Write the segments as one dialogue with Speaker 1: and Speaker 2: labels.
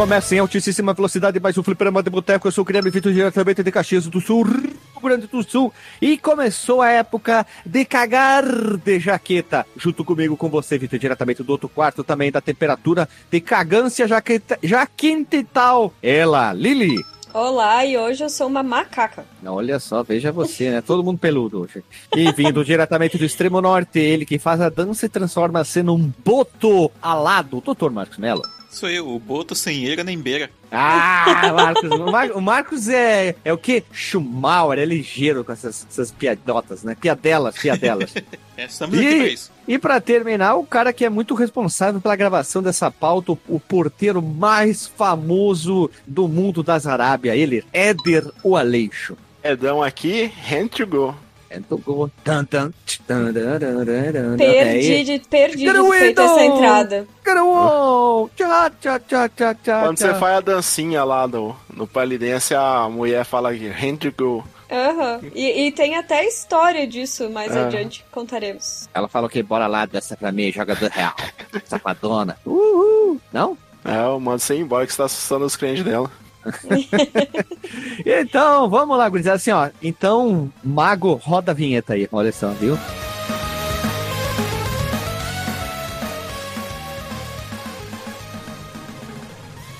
Speaker 1: Começa em altíssima velocidade, mais um fliperama de boteco. Eu sou o Guilherme Vitor, diretamente de Caxias do Sul, Rio Grande do Sul. E começou a época de cagar de jaqueta. Junto comigo, com você, Vitor, diretamente do outro quarto, também da temperatura de cagância jaqueta, jaquenta e tal. Ela, Lili.
Speaker 2: Olá, e hoje eu sou uma macaca.
Speaker 1: Olha só, veja você, né? Todo mundo peludo hoje. E vindo diretamente do extremo norte, ele que faz a dança e transforma-se num boto alado, doutor Marcos Mello.
Speaker 3: Sou eu, o Boto sem eira nem beira.
Speaker 1: Ah, Marcos, o, Mar o Marcos é, é o quê? Schumauer, é ligeiro com essas, essas piadotas, né? Piadelas, piadelas.
Speaker 3: é, estamos e, aqui pra isso.
Speaker 1: E pra terminar, o cara que é muito responsável pela gravação dessa pauta, o, o porteiro mais famoso do mundo das Arábia, ele, Éder o Aleixo.
Speaker 4: Edão aqui, hand to go.
Speaker 2: Perdi de, perdi de feito essa entrada.
Speaker 4: Quando você faz a dancinha lá no, no Palidense, a mulher fala aqui, hand to go.
Speaker 2: Uhum. E, e, tem até história disso, mais uhum. adiante contaremos.
Speaker 1: Ela falou que bora lá, dessa pra mim, jogador real. Safadona. Uhul. Não?
Speaker 4: É, eu mando você ir embora que você tá assustando os clientes dela.
Speaker 1: então, vamos lá, gurizada. Assim, ó. Então, Mago, roda a vinheta aí. Olha só, viu?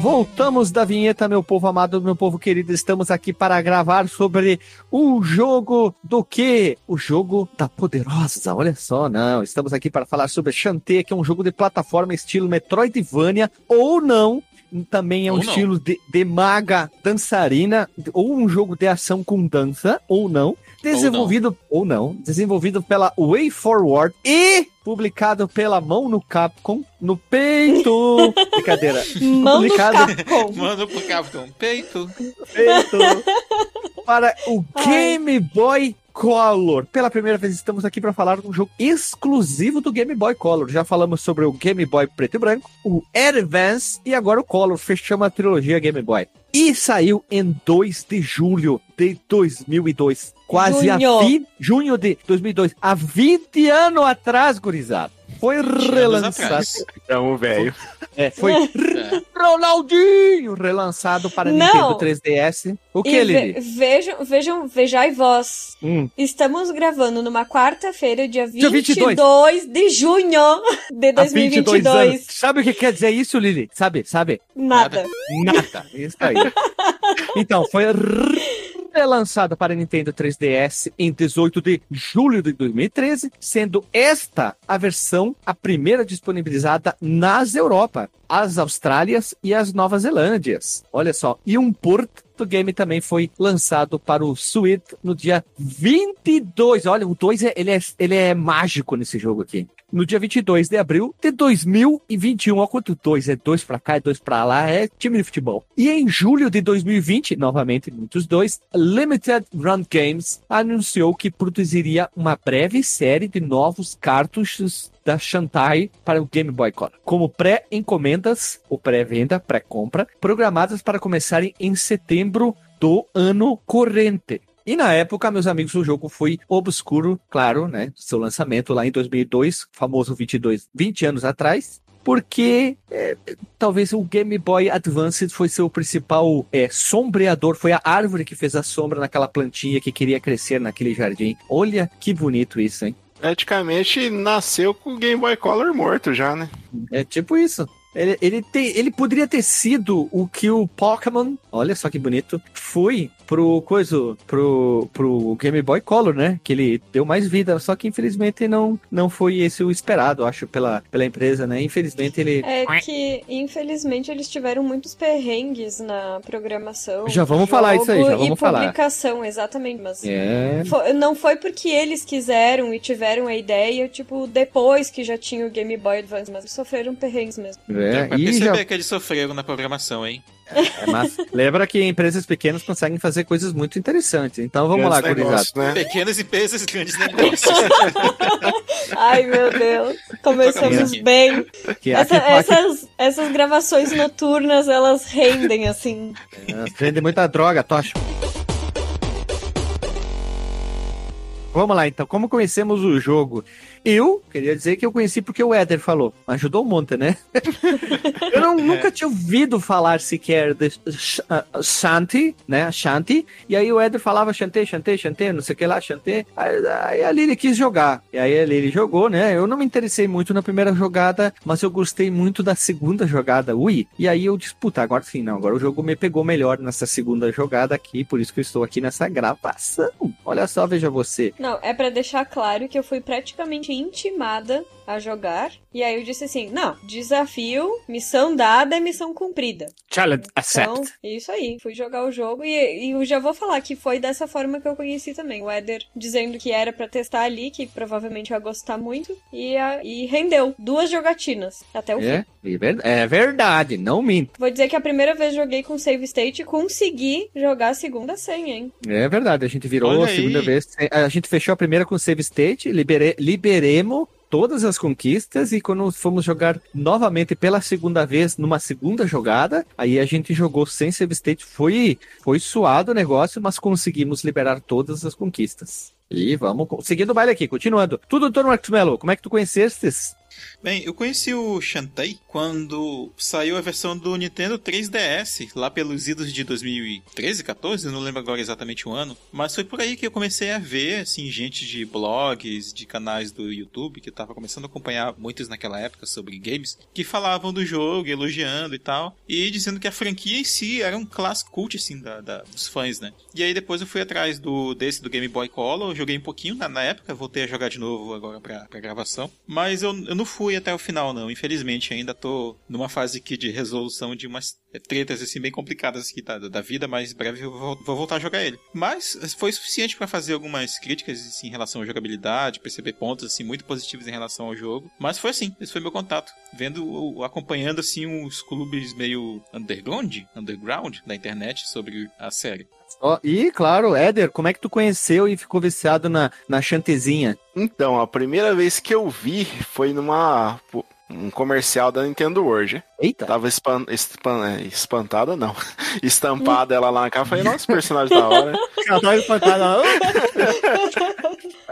Speaker 1: Voltamos da vinheta, meu povo amado, meu povo querido. Estamos aqui para gravar sobre o jogo do quê? O jogo da Poderosa. Olha só, não. Estamos aqui para falar sobre Shantae, que é um jogo de plataforma estilo Metroidvania ou não. Também é um estilo de, de maga dançarina, ou um jogo de ação com dança, ou não. Desenvolvido ou não, ou não desenvolvido pela Way Forward e publicado pela Mão no Capcom no peito. Brincadeira.
Speaker 2: Mão publicado... Capcom.
Speaker 3: Mano pro Capcom. Peito.
Speaker 1: Peito. Para o Game Ai. Boy Color. Pela primeira vez estamos aqui para falar de um jogo exclusivo do Game Boy Color. Já falamos sobre o Game Boy preto e branco, o Advance e agora o Color. Fechamos a trilogia Game Boy. E saiu em 2 de julho de 2002 quase junho. a vi... junho de 2002, há 20 anos atrás, gurizada. Foi relançado.
Speaker 4: Então, velho.
Speaker 1: É, foi é. Ronaldinho relançado para Não. Nintendo 3DS. O que, ele?
Speaker 2: Ve vejam, vejam, vejai vós. Hum. Estamos gravando numa quarta-feira, dia 22, dia 22 de junho de 2022.
Speaker 1: Sabe o que quer dizer isso, Lili? Sabe? Sabe?
Speaker 2: Nada.
Speaker 1: Nada. Isso aí. então, foi é lançada para Nintendo 3DS em 18 de julho de 2013, sendo esta a versão a primeira disponibilizada nas Europa, as Austrálias e as Nova Zelândias. Olha só, e um port game também foi lançado para o Switch no dia 22. Olha, o 2 é, ele é, ele é mágico nesse jogo aqui no dia 22 de abril de 2021. Olha quanto dois, é dois pra cá, é dois pra lá, é time de futebol. E em julho de 2020, novamente muitos dois, Limited Run Games anunciou que produziria uma breve série de novos cartuchos da Shantai para o Game Boy Color, como pré-encomendas ou pré-venda, pré-compra, programadas para começarem em setembro do ano corrente. E na época, meus amigos, o jogo foi obscuro, claro, né? Seu lançamento lá em 2002, famoso 22, 20 anos atrás. Porque é, talvez o Game Boy Advance foi seu principal é, sombreador, foi a árvore que fez a sombra naquela plantinha que queria crescer naquele jardim. Olha que bonito isso, hein?
Speaker 4: Praticamente nasceu com o Game Boy Color morto já, né?
Speaker 1: É tipo isso. Ele, ele, tem, ele poderia ter sido o que o Pokémon, olha só que bonito, foi pro coisa, pro, pro Game Boy Color, né? Que ele deu mais vida, só que infelizmente não, não foi esse o esperado, acho, pela, pela empresa, né? Infelizmente ele.
Speaker 2: É que, infelizmente, eles tiveram muitos perrengues na programação.
Speaker 1: Já vamos falar isso aí, já vamos
Speaker 2: e
Speaker 1: falar.
Speaker 2: publicação, exatamente. Mas
Speaker 1: é...
Speaker 2: foi, não foi porque eles quiseram e tiveram a ideia, tipo, depois que já tinha o Game Boy Advance, mas sofreram perrengues mesmo.
Speaker 3: É, pra perceber já... que eles sofreram na programação, hein?
Speaker 1: É, mas lembra que empresas pequenas conseguem fazer coisas muito interessantes. Então vamos grandes lá, negócios,
Speaker 3: né? Pequenas empresas, grandes negócios.
Speaker 2: Ai, meu Deus. Começamos bem. Essa, essas, essas gravações noturnas, elas rendem, assim.
Speaker 1: Elas rendem muita droga, Tocha. Vamos lá, então. Como conhecemos o jogo? Eu queria dizer que eu conheci porque o Éder falou. Ajudou um monte, né? eu não, nunca tinha ouvido falar sequer de uh, Shanti, né? Shanti. E aí o Éder falava Shanti, Shanti, Shanti, não sei o que lá, Shanti. Aí, aí a Lili quis jogar. E aí a Lili jogou, né? Eu não me interessei muito na primeira jogada, mas eu gostei muito da segunda jogada, ui. E aí eu disse, puta, agora sim, não. Agora o jogo me pegou melhor nessa segunda jogada aqui, por isso que eu estou aqui nessa gravação. Olha só, veja você.
Speaker 2: Não, é para deixar claro que eu fui praticamente intimada a jogar. E aí eu disse assim: não, desafio, missão dada é missão cumprida.
Speaker 1: Challenge accept.
Speaker 2: Então, isso aí. Fui jogar o jogo e, e eu já vou falar que foi dessa forma que eu conheci também. O Eder dizendo que era para testar ali, que provavelmente ia gostar muito. E, a, e rendeu duas jogatinas até o
Speaker 1: é,
Speaker 2: fim.
Speaker 1: É verdade, não minto.
Speaker 2: Vou dizer que a primeira vez joguei com save state e consegui jogar a segunda sem, hein?
Speaker 1: É verdade, a gente virou Olha a segunda aí. vez. A gente fechou a primeira com save state, libere, liberemos todas as conquistas e quando fomos jogar novamente pela segunda vez numa segunda jogada, aí a gente jogou sem save state, foi foi suado o negócio, mas conseguimos liberar todas as conquistas. E vamos seguindo o baile aqui, continuando. Tudo, Dr. Marcos Mello, como é que tu conhecestes
Speaker 3: Bem, eu conheci o Shantae quando saiu a versão do Nintendo 3DS, lá pelos idos de 2013, 14, não lembro agora exatamente o ano, mas foi por aí que eu comecei a ver, assim, gente de blogs, de canais do YouTube, que tava começando a acompanhar muitos naquela época sobre games, que falavam do jogo, elogiando e tal, e dizendo que a franquia em si era um clássico cult, assim, da, da, dos fãs, né? E aí depois eu fui atrás do desse, do Game Boy Color, joguei um pouquinho na, na época, voltei a jogar de novo agora pra, pra gravação, mas eu, eu não fui até o final, não. Infelizmente, ainda tô numa fase aqui de resolução de umas tretas assim bem complicadas aqui da, da vida, mas breve eu vou, vou, voltar a jogar ele. Mas foi suficiente para fazer algumas críticas assim, em relação à jogabilidade, perceber pontos assim muito positivos em relação ao jogo. Mas foi assim, esse foi meu contato, vendo, acompanhando assim os clubes meio underground, underground da internet sobre a série.
Speaker 1: Oh, e, claro, Éder, como é que tu conheceu e ficou viciado na, na chantezinha?
Speaker 4: Então, a primeira vez que eu vi foi numa um comercial da Nintendo World.
Speaker 1: Eita.
Speaker 4: Tava espan, espan, é, espantada, não. Estampada ela lá na capa. Falei, nossa, personagem da hora.
Speaker 1: Ela tava espantada.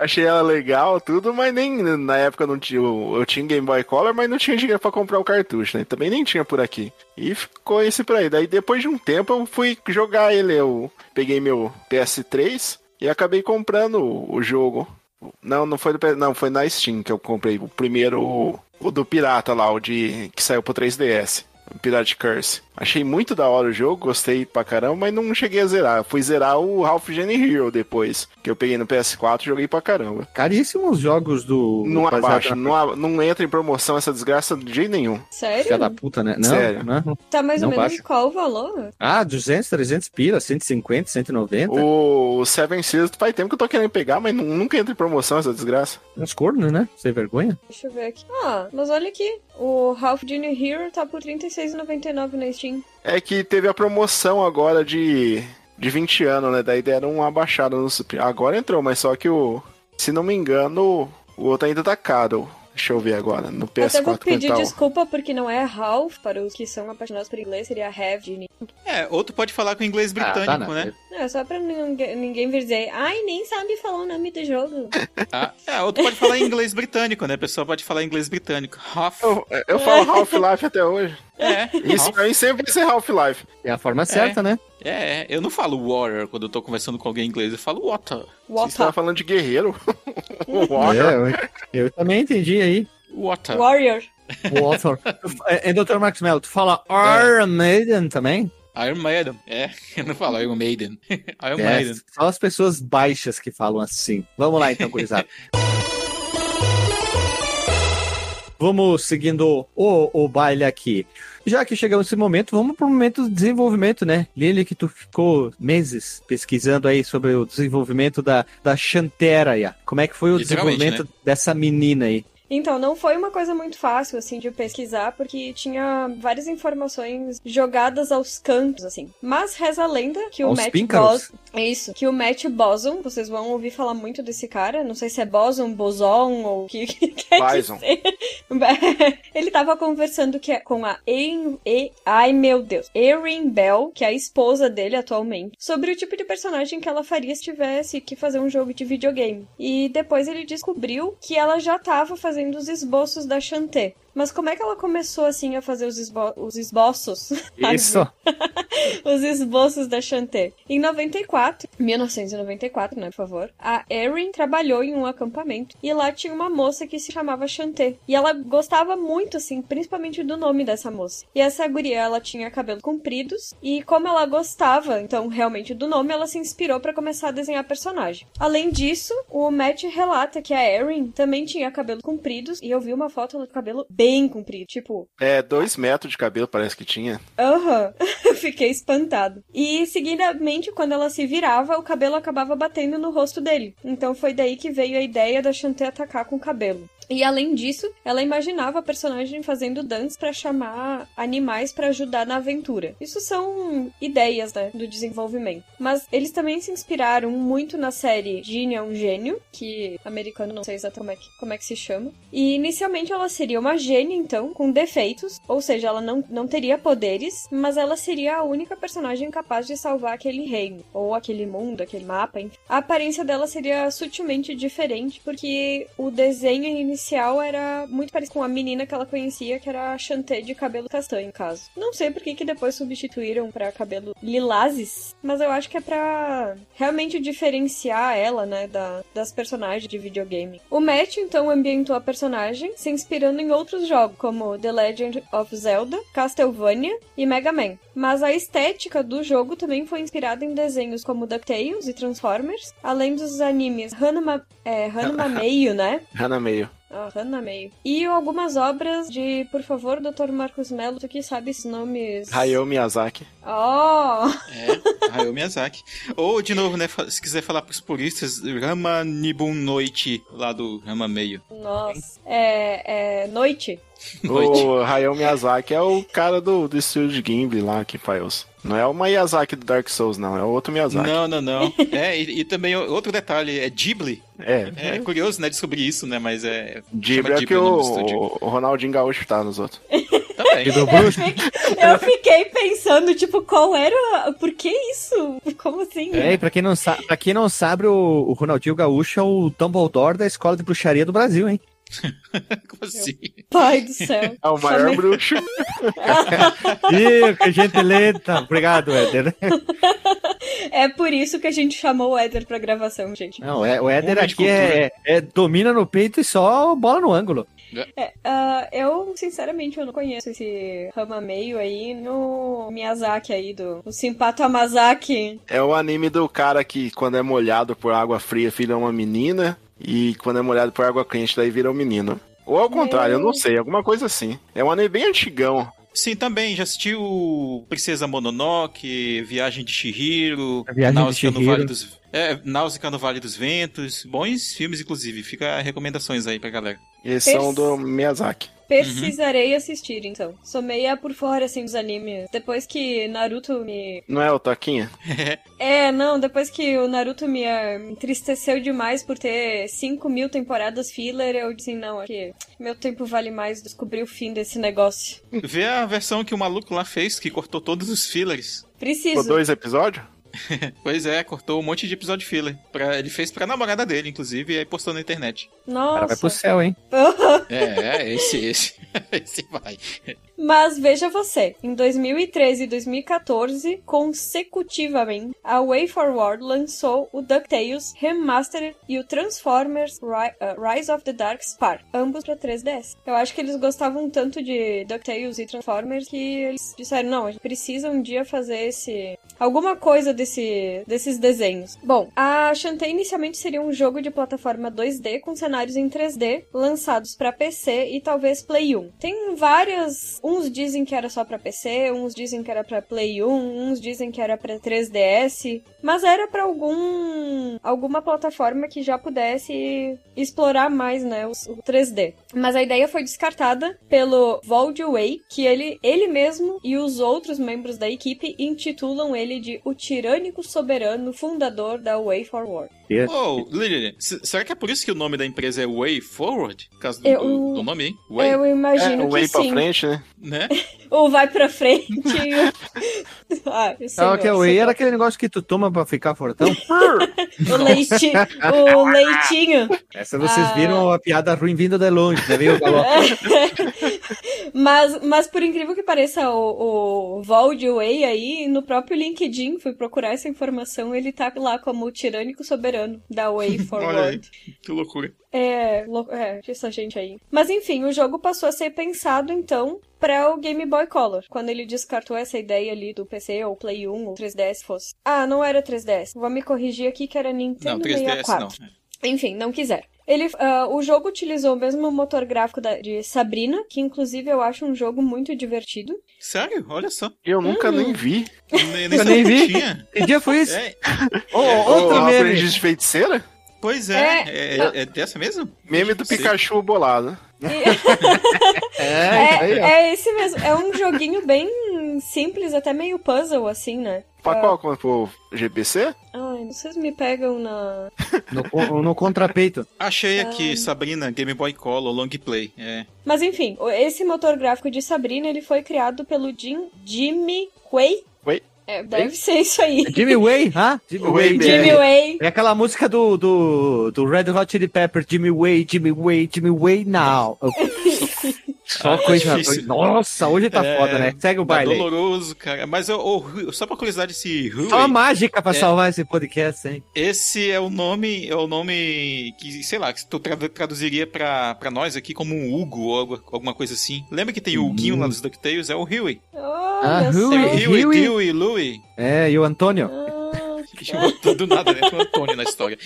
Speaker 4: Achei ela legal, tudo, mas nem na época não tinha. Eu tinha Game Boy Color, mas não tinha dinheiro pra comprar o cartucho, né? Também nem tinha por aqui. E ficou esse por aí. Daí depois de um tempo eu fui jogar ele. Eu peguei meu PS3 e acabei comprando o jogo. Não, não foi do, não, foi na Steam que eu comprei o primeiro, o, o do pirata lá, o de que saiu pro 3DS. Pirate Curse. Achei muito da hora o jogo, gostei pra caramba, mas não cheguei a zerar. Fui zerar o Ralph Jenny Hero depois, que eu peguei no PS4 e joguei pra caramba.
Speaker 1: Caríssimos jogos do.
Speaker 4: Não abaixa, não, não entra em promoção essa desgraça de jeito nenhum.
Speaker 2: Sério?
Speaker 1: Filha da puta, né? Não,
Speaker 4: Sério.
Speaker 1: Não,
Speaker 2: tá mais ou menos baixa. qual o valor?
Speaker 1: Ah, 200, 300 pila, 150, 190.
Speaker 4: O Seven Seas faz tempo que eu tô querendo pegar, mas nunca entra em promoção essa desgraça.
Speaker 1: Uns cornos, né? Sem vergonha.
Speaker 2: Deixa eu ver aqui. Ah, mas olha aqui. O Ralph Jr. Hero tá por R$36,99 na Steam.
Speaker 4: É que teve a promoção agora de, de 20 anos, né? Daí deram uma baixada no Agora entrou, mas só que o. Se não me engano, o outro ainda tá caro. Deixa eu ver agora, no PS4.
Speaker 2: Até vou pedir desculpa porque não é Ralph, para os que são apaixonados por inglês, seria Have.
Speaker 3: É, outro pode falar com inglês britânico, ah, tá, né?
Speaker 2: Não, é só pra ninguém, ninguém vir dizer, ai, nem sabe falar o nome do jogo.
Speaker 3: Ah, é, outro pode falar inglês britânico, né? A pessoa pode falar inglês britânico. Half.
Speaker 4: Eu, eu falo Half-Life até hoje.
Speaker 3: É.
Speaker 4: Isso pra mim sempre vai ser Half-Life.
Speaker 1: É a forma certa,
Speaker 3: é.
Speaker 1: né?
Speaker 3: É, eu não falo warrior quando eu tô conversando com alguém em inglês, eu falo water.
Speaker 2: Water.
Speaker 4: Você tava falando de guerreiro.
Speaker 1: water. É, eu, eu também entendi aí.
Speaker 3: Water.
Speaker 2: Warrior.
Speaker 1: Water. e, Dr. Max Mello, tu fala Iron Maiden também?
Speaker 3: Iron Maiden. É, eu não falo Iron Maiden. Iron
Speaker 1: É,
Speaker 3: Maiden.
Speaker 1: só as pessoas baixas que falam assim. Vamos lá então, gurizada. Vamos seguindo o, o baile aqui. Já que chegamos nesse momento, vamos para o momento do desenvolvimento, né? Lili, que tu ficou meses pesquisando aí sobre o desenvolvimento da, da Xanteria. Como é que foi o desenvolvimento dessa menina aí?
Speaker 2: Então, não foi uma coisa muito fácil, assim, de pesquisar, porque tinha várias informações jogadas aos cantos, assim. Mas reza a lenda que o
Speaker 1: Aos
Speaker 2: Matt? Boson... É isso, que o Matt Boson, vocês vão ouvir falar muito desse cara, não sei se é Boson, Boson, ou o que que quer
Speaker 4: Bison.
Speaker 2: dizer. Ele tava conversando que é com a Erin... E... Ai, meu Deus. Erin Bell, que é a esposa dele atualmente, sobre o tipo de personagem que ela faria se tivesse que fazer um jogo de videogame. E depois ele descobriu que ela já tava fazendo os esboços da Shantae. Mas como é que ela começou, assim, a fazer os, esbo os esboços?
Speaker 1: Isso.
Speaker 2: os esboços da Shantae. Em 94, 1994, né, por favor, a Erin trabalhou em um acampamento e lá tinha uma moça que se chamava Shantae. E ela gostava muito, assim, principalmente do nome dessa moça. E essa guria, ela tinha cabelo compridos e como ela gostava, então, realmente do nome, ela se inspirou para começar a desenhar personagem. Além disso, o Matt relata que a Erin também tinha cabelo compridos e eu vi uma foto com cabelo bem comprido, tipo,
Speaker 4: É, dois metros de cabelo parece que tinha.
Speaker 2: Aham, eu fiquei espantado. E seguidamente, quando ela se virava, o cabelo acabava batendo no rosto dele. Então foi daí que veio a ideia da Shantae atacar com o cabelo. E além disso, ela imaginava a personagem fazendo dance pra chamar animais pra ajudar na aventura. Isso são ideias, né, do desenvolvimento. Mas eles também se inspiraram muito na série Ginny é um gênio, que americano não sei exatamente como é que, como é que se chama. E inicialmente ela seria uma gênia, então, com defeitos, ou seja, ela não, não teria poderes, mas ela seria a única personagem capaz de salvar aquele reino, ou aquele mundo, aquele mapa. Enfim. A aparência dela seria sutilmente diferente, porque o desenho inicial era muito parecido com a menina que ela conhecia, que era a Shantae de cabelo castanho, no caso. Não sei por que que depois substituíram pra cabelo lilazes, mas eu acho que é pra realmente diferenciar ela, né, da, das personagens de videogame. O Matt, então, ambientou a personagem se inspirando em outros jogos, como The Legend of Zelda, Castlevania e Mega Man. Mas a estética do jogo também foi inspirada em desenhos como DuckTales e Transformers, além dos animes Hanuma, é, Hanuma Meio, né?
Speaker 4: Hannah meio.
Speaker 2: Ah, Hanna Meio. E algumas obras de, por favor, Dr. Marcos Mello, tu que sabe esses nomes.
Speaker 4: Hayao Miyazaki.
Speaker 2: Oh!
Speaker 3: É, Hayao Miyazaki. Ou, de novo, né, se quiser falar pros puristas, Rama Nibun Noite, lá do Rama Meio.
Speaker 2: Nossa. É, é. Noite.
Speaker 3: Noite.
Speaker 4: O Hayao Miyazaki é o cara do, do estúdio de Gimli lá que faz. Não é o Miyazaki do Dark Souls, não. É o outro Miyazaki.
Speaker 3: Não, não, não. É, e, e também outro detalhe, é Ghibli.
Speaker 4: É.
Speaker 3: É curioso, né, descobrir isso, né, mas é...
Speaker 4: Ghibli é que
Speaker 3: o
Speaker 4: o,
Speaker 3: do estúdio.
Speaker 4: o Ronaldinho Gaúcho tá nos outros.
Speaker 3: Também.
Speaker 1: E do bruxo?
Speaker 2: Eu fiquei pensando, tipo, qual era. Por que isso? Como assim?
Speaker 1: É, e pra quem não, sa pra quem não sabe, o, o Ronaldinho Gaúcho é o Dumbledore da escola de bruxaria do Brasil, hein?
Speaker 3: Como assim?
Speaker 2: Pai do céu.
Speaker 4: É o maior
Speaker 2: Chamei-
Speaker 4: bruxo.
Speaker 1: Ih, que gentileza. Obrigado, Éder.
Speaker 2: É por isso que a gente chamou o Éder pra gravação, gente.
Speaker 1: Não, é, o Éder aqui é, é- domina no peito e só bola no ângulo.
Speaker 2: É, ah, eu, sinceramente, eu não conheço esse Rama Meio aí no Miyazaki aí, do o Simpato Amazaki.
Speaker 4: É o anime do cara que, quando é molhado por água fria, vira uma menina. E quando é molhado por água quente, daí vira um menino. Ou ao contrário, eu não sei, alguma coisa assim. É um anime bem antigão.
Speaker 3: Sim, também, já assistiu Princesa Mononoke, Viagem de
Speaker 1: de
Speaker 3: Náusea no. Vale dos... É, Náusea no Vale dos Ventos, bons filmes, inclusive, fica recomendações aí pra galera.
Speaker 4: Eles
Speaker 2: Pers-
Speaker 4: são do Miyazaki.
Speaker 2: Precisarei assistir, então. Sou meia por fora, assim, dos animes. Depois que Naruto me...
Speaker 4: Não é o Toquinha?
Speaker 2: É, não, depois que o Naruto me ah, entristeceu demais por ter 5 mil temporadas filler, eu disse, não, aqui, meu tempo vale mais descobrir o fim desse negócio.
Speaker 3: Vê a versão que o maluco lá fez, que cortou todos os fillers.
Speaker 4: Ficou
Speaker 2: Preciso.
Speaker 4: dois episódios?
Speaker 3: Pois é, cortou um monte de episódio filler. Pra, ele fez pra namorada dele, inclusive, e aí postou na internet.
Speaker 1: O cara vai pro
Speaker 2: Nossa.
Speaker 1: céu, hein?
Speaker 3: É, é, esse, esse. esse vai.
Speaker 2: Mas veja você, em 2013 e 2014, consecutivamente, a WayForward lançou o DuckTales Remastered e o Transformers uh, Rise of the Dark Spark, ambos para 3DS. Eu acho que eles gostavam tanto de DuckTales e Transformers que eles disseram, não, a gente precisa um dia fazer esse... alguma coisa desse, desses desenhos. Bom, a Shantae inicialmente seria um jogo de plataforma 2D com cenários em 3D, lançados para PC e talvez Play 1. Tem várias... Uns dizem que era só para PC, uns dizem que era para Play 1, uns dizem que era para 3DS, mas era para algum alguma plataforma que já pudesse explorar mais, né, o 3D. Mas a ideia foi descartada pelo Vold Way, que ele ele mesmo e os outros membros da equipe intitulam ele de o tirânico soberano fundador da Way Forward.
Speaker 3: Ô, Lilian, s- será que é por isso que o nome da empresa é Way Forward? Por causa do,
Speaker 2: Eu-
Speaker 3: do- do nome, hein? Way,
Speaker 2: Eu
Speaker 4: É,
Speaker 2: imagino
Speaker 4: o way
Speaker 2: que
Speaker 4: pra
Speaker 2: sim.
Speaker 4: frente, né?
Speaker 3: né?
Speaker 2: Ou vai pra frente e o... ah,
Speaker 1: que o whey era aquele negócio que tu toma pra ficar fortão.
Speaker 2: o, leite, o leitinho.
Speaker 1: Essa vocês
Speaker 2: Ah.
Speaker 1: viram a piada ruim vinda de longe, né? Viu?
Speaker 2: Mas, mas por incrível que pareça, o, o aí, no próprio LinkedIn, fui procurar essa informação, ele tá lá como o tirânico soberano da Way
Speaker 3: Olha aí,
Speaker 2: Forward.
Speaker 3: que loucura.
Speaker 2: É, lou- é, essa gente aí. Mas enfim, o jogo passou a ser pensado então para o Game Boy Color, quando ele descartou essa ideia ali do PC ou Play 1 ou 3DS fosse. Ah, não era 3DS. Vou me corrigir aqui que era
Speaker 3: Não,
Speaker 2: Nintendo
Speaker 3: 3DS
Speaker 2: 64.
Speaker 3: não.
Speaker 2: Enfim, não quiser. Ele, ah, o jogo utilizou o mesmo motor gráfico da- de Sabrina, que inclusive eu acho um jogo muito divertido.
Speaker 3: Sério? Olha só.
Speaker 4: Eu nunca
Speaker 2: Hum.
Speaker 4: nem vi.
Speaker 3: Nem,
Speaker 1: Eu nem vi.
Speaker 3: Tinha.
Speaker 1: Que dia foi isso?
Speaker 3: É,
Speaker 1: Ô, outro meme.
Speaker 4: aprendiz de feiticeira?
Speaker 3: pois é.
Speaker 2: É.
Speaker 3: É, é- é dessa mesmo?
Speaker 4: Meme do
Speaker 3: Sim.
Speaker 4: Pikachu bolado.
Speaker 1: É,
Speaker 2: é, é esse mesmo. É um joguinho bem simples, até meio puzzle, assim, né?
Speaker 4: Pra qual? Quando for GBC?
Speaker 2: Ai, vocês me pegam na.
Speaker 1: No, no contrapeito.
Speaker 3: Achei aqui,
Speaker 2: Ah.
Speaker 3: Sabrina, Game Boy Color, Long Play. É.
Speaker 2: Mas enfim, o- esse motor gráfico de Sabrina ele foi criado pelo Jim, Jimmy Way.
Speaker 4: Way?
Speaker 2: É, deve ser isso aí.
Speaker 1: Jimmy Way, ah? Jimmy
Speaker 4: Way,
Speaker 1: Way.
Speaker 2: Jimmy Way.
Speaker 1: É aquela música do, do, do Red Hot Chili Pepper, Jimmy Way, Jimmy Way, Jimmy Way now. Só
Speaker 3: Ah,
Speaker 1: coisa.
Speaker 3: difícil.
Speaker 1: Nossa, hoje tá
Speaker 3: É,
Speaker 1: foda, né? Segue o
Speaker 3: Tá
Speaker 1: baile. aí.
Speaker 3: doloroso, cara. Mas eu, eu- só pra curiosidade, esse
Speaker 1: Só uma mágica pra
Speaker 3: É.
Speaker 1: salvar esse podcast, hein?
Speaker 3: esse é o nome, é o nome que, sei lá, que tu tra- traduziria pra, pra nós aqui como um Hugo ou algo- alguma coisa assim. Lembra que tem o Huguinho lá dos DuckTales? É o Huey.
Speaker 2: Olha
Speaker 1: Ah,
Speaker 3: o Huey,
Speaker 1: Huey.
Speaker 3: Dewey, Louie.
Speaker 1: É, e o Antônio?
Speaker 2: Ah,
Speaker 3: Do nada, né? Com o Antônio na história.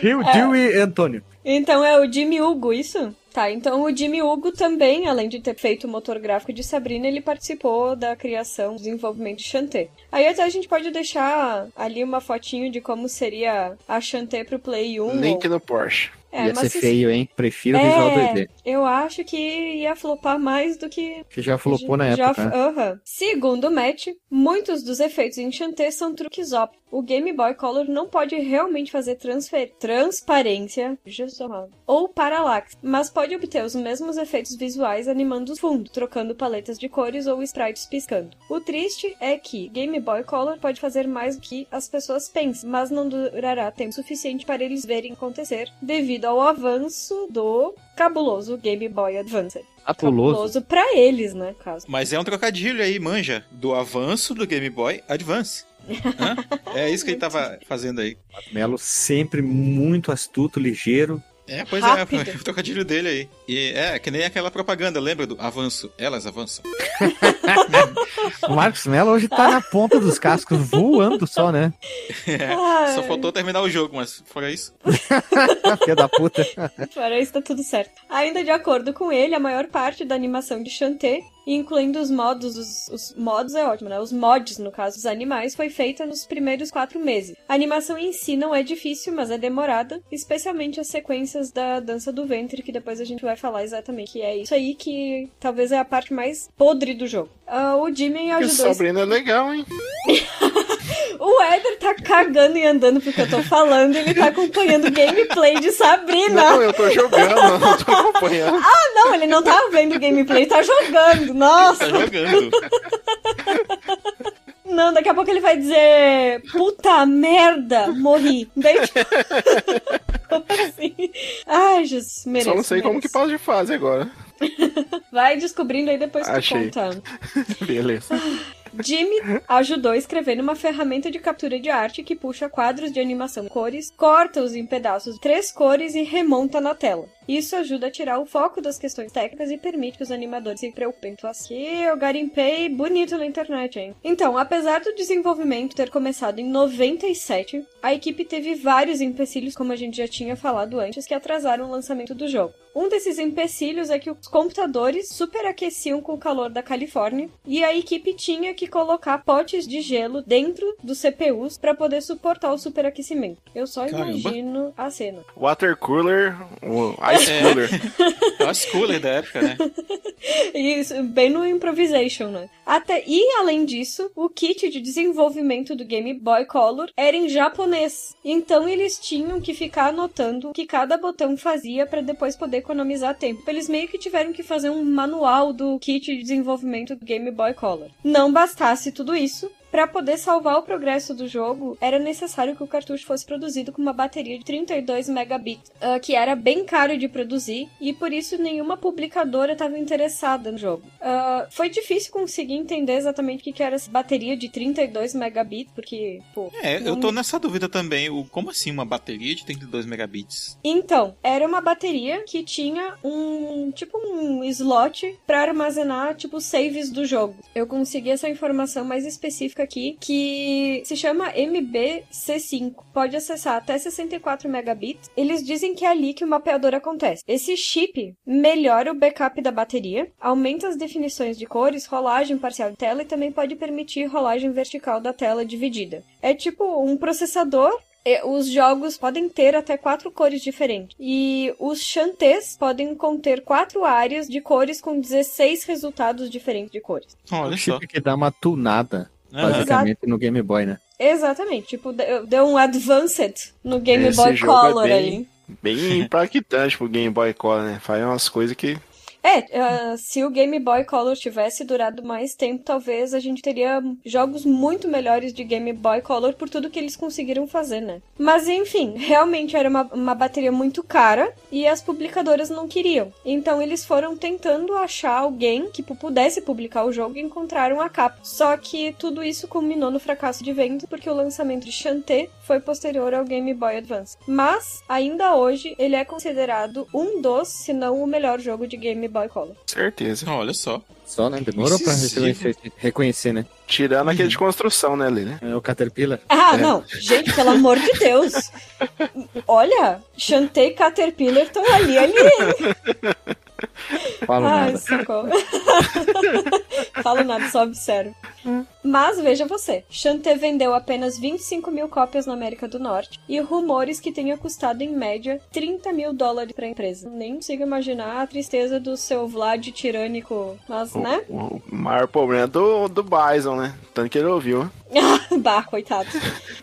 Speaker 1: Rio, Dewey e Antônio.
Speaker 2: então é o Jimmy Hugo, isso? Tá, então o Jimmy Hugo também, além de ter feito o motor gráfico de Sabrina, ele participou da criação, desenvolvimento de Shantae. Aí até a gente pode deixar ali uma fotinho de como seria a Shantae pro Play 1.
Speaker 4: Link
Speaker 2: ou-
Speaker 4: no Porsche.
Speaker 2: É,
Speaker 1: Ia ser
Speaker 2: mas se-
Speaker 1: feio, hein? Prefiro o visual 2D.
Speaker 2: É, eu acho que ia flopar mais do que
Speaker 1: Que já flopou na
Speaker 2: Já-
Speaker 1: época. né?
Speaker 2: aham. Segundo o Matt, muitos dos efeitos em Shantae são truques óbvios. O Game Boy Color não pode realmente fazer transfer... transparência ou paralaxe, mas pode obter os mesmos efeitos visuais animando o fundo, trocando paletas de cores ou sprites piscando. O triste é que Game Boy Color pode fazer mais do que as pessoas pensam, mas não durará tempo suficiente para eles verem acontecer devido ao avanço do cabuloso Game Boy Advance.
Speaker 1: Apuloso.
Speaker 2: Cabuloso pra eles, né, caso.
Speaker 3: Mas é um trocadilho aí, manja, do avanço do Game Boy Advance. Hã? É isso que ele tava fazendo aí.
Speaker 1: Melo sempre muito astuto, ligeiro.
Speaker 3: É, pois
Speaker 2: Rápido.
Speaker 3: é, foi o trocadilho dele aí. E é, que nem aquela propaganda, lembra do avanço? Elas avançam.
Speaker 1: O Marcos Melo hoje tá na ponta dos cascos, voando só, né?
Speaker 3: É, só faltou terminar o jogo, mas fora isso.
Speaker 1: Filha da puta.
Speaker 2: Para isso tá tudo certo. Ainda de acordo com ele, a maior parte da animação de Shantae, incluindo os modos, os, os modos é ótimo, né? Os mods, no caso dos animais, foi feita nos primeiros quatro meses. A animação em si não é difícil, mas é demorada, especialmente as sequências da dança do ventre, que depois a gente vai falar exatamente. Que é isso aí que talvez é a parte mais podre do jogo. Ah, o Jimmy
Speaker 4: Que
Speaker 2: ajudou.
Speaker 4: Sabrina é legal, hein?
Speaker 2: O Éder tá cagando e andando porque eu tô falando, ele tá acompanhando o gameplay de Sabrina.
Speaker 4: Não, eu tô jogando, não tô acompanhando.
Speaker 2: Não, ele não tá vendo gameplay, tá jogando. Nossa,
Speaker 3: Tá jogando.
Speaker 2: Não, daqui a pouco ele vai dizer: Puta merda, morri. Daí, como assim? Ai, Jesus, mereço.
Speaker 4: Só não sei como
Speaker 2: mereço.
Speaker 4: que passa de fase agora.
Speaker 2: Vai descobrindo aí depois que tu
Speaker 4: Achei.
Speaker 2: conta.
Speaker 4: Beleza.
Speaker 2: Jimmy ajudou escrevendo uma ferramenta de captura de arte que puxa quadros de animação cores, corta-os em pedaços três cores e remonta na tela. Isso ajuda a tirar o foco das questões técnicas e permite que os animadores se preocupem. Então, aqui eu garimpei bonito na internet, hein? Então, apesar do desenvolvimento ter começado em 97, a equipe teve vários empecilhos, como a gente já tinha falado antes, que atrasaram o lançamento do jogo. Um desses empecilhos é que os computadores superaqueciam com o calor da Califórnia e a equipe tinha que colocar potes de gelo dentro dos CPUs para poder suportar o superaquecimento. Eu só
Speaker 3: Caramba.
Speaker 2: imagino a cena.
Speaker 4: Water cooler, o ice
Speaker 3: É.
Speaker 4: cooler.
Speaker 3: É o schooler da época, né?
Speaker 2: Isso, bem no improvisation, né? Até e além disso, o kit de desenvolvimento do Game Boy Color era em japonês. Então eles tinham que ficar anotando o que cada botão fazia para depois poder economizar tempo. Eles meio que tiveram que fazer um manual do kit de desenvolvimento do Game Boy Color. Não bastasse tudo isso, para poder salvar o progresso do jogo, era necessário que o cartucho fosse produzido com uma bateria de 32 megabits, ah, que era bem caro de produzir e por isso nenhuma publicadora estava interessada no jogo. Ah, foi difícil conseguir entender exatamente o que era essa bateria de 32 megabits, porque, pô.
Speaker 3: É, eu
Speaker 2: não-
Speaker 3: tô nessa dúvida também. O, como assim uma bateria de 32 megabits?
Speaker 2: Então, era uma bateria que tinha um tipo um slot para armazenar tipo saves do jogo. Eu consegui essa informação mais específica aqui que se chama MBC5. Pode acessar até 64 megabits. Eles dizem que é ali que o mapeador acontece. Esse chip melhora o backup da bateria, aumenta as definições de cores, rolagem parcial de tela e também pode permitir rolagem vertical da tela dividida. É tipo um processador e Os jogos podem ter até quatro cores diferentes. E os chantês podem conter quatro áreas de cores com 16 resultados diferentes de cores.
Speaker 3: Olha
Speaker 1: o
Speaker 3: só.
Speaker 1: chip que dá uma tunada, Basicamente, no Game Boy, né?
Speaker 2: Exatamente. Tipo, deu um advanced no Game
Speaker 4: Esse
Speaker 2: Boy
Speaker 4: jogo é
Speaker 2: Color
Speaker 4: bem-
Speaker 2: ali.
Speaker 4: Bem impactante pro Game Boy Color, né? Faz umas coisas que.
Speaker 2: É, ah, se o Game Boy Color tivesse durado mais tempo, talvez a gente teria jogos muito melhores de Game Boy Color por tudo que eles conseguiram fazer, né? Mas enfim, realmente era uma, uma bateria muito cara e as publicadoras não queriam. Então eles foram tentando achar alguém que pu- pudesse publicar o jogo e encontraram a capa. Só que tudo isso culminou no fracasso de venda porque o lançamento de Shantae foi posterior ao Game Boy Advance. Mas, ainda hoje, ele é considerado um dos, se não o melhor jogo de Game Boy Color.
Speaker 4: Certeza.
Speaker 3: Olha só.
Speaker 1: Só, né? Demorou pra reconhecer, reconhecer, né?
Speaker 4: Tirando aquele de construção, né, Lili?
Speaker 1: É o Caterpillar.
Speaker 2: Ah,
Speaker 4: É.
Speaker 2: não. Gente, pelo amor de Deus. Olha, Shantae e Caterpillar estão ali, ali.
Speaker 1: Falo
Speaker 2: Ai,
Speaker 1: nada.
Speaker 2: socorro. Falo nada, só observo. Mas veja você, Shantae vendeu apenas 25 mil cópias na América do Norte e rumores que tenha custado em média 30 mil dólares pra empresa. Nem consigo imaginar a tristeza do seu Vlad tirânico, mas né?
Speaker 4: O, o maior problema é do, do Bison, né? Tanto que ele ouviu.
Speaker 2: bah, coitado.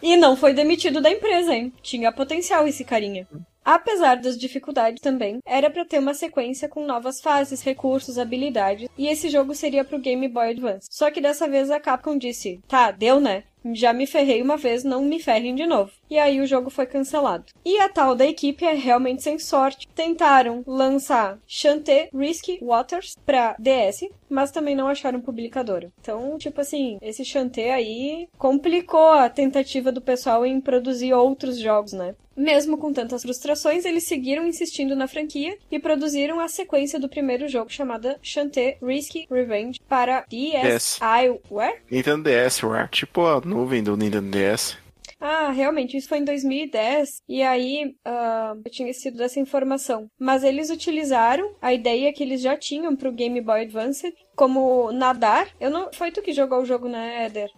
Speaker 2: E não foi demitido da empresa, hein? Tinha potencial esse carinha. Apesar das dificuldades também, era pra ter uma sequência com novas fases, recursos, habilidades, e esse jogo seria pro Game Boy Advance. Só que dessa vez a Capcom disse: "Tá, deu, né? Já me ferrei uma vez, não me ferrem de novo." E aí o jogo foi cancelado. E a tal da equipe é realmente sem sorte. Tentaram lançar Shantae Risky Waters pra DS, mas também não acharam publicadora. Então, tipo assim, esse Shantae aí complicou a tentativa do pessoal em produzir outros jogos, né? Mesmo com tantas frustrações, eles seguiram insistindo na franquia e produziram a sequência do primeiro jogo chamada Shantae Risky Revenge para DSiWare.
Speaker 4: Nintendo DS, War. Tipo a nuvem do Nintendo DS.
Speaker 2: Ah, realmente, isso foi em 2010, e aí ah, eu tinha esquecido dessa informação. Mas eles utilizaram a ideia que eles já tinham pro Game Boy Advance como nadar. Eu não. Foi tu que jogou o jogo, né, Éder?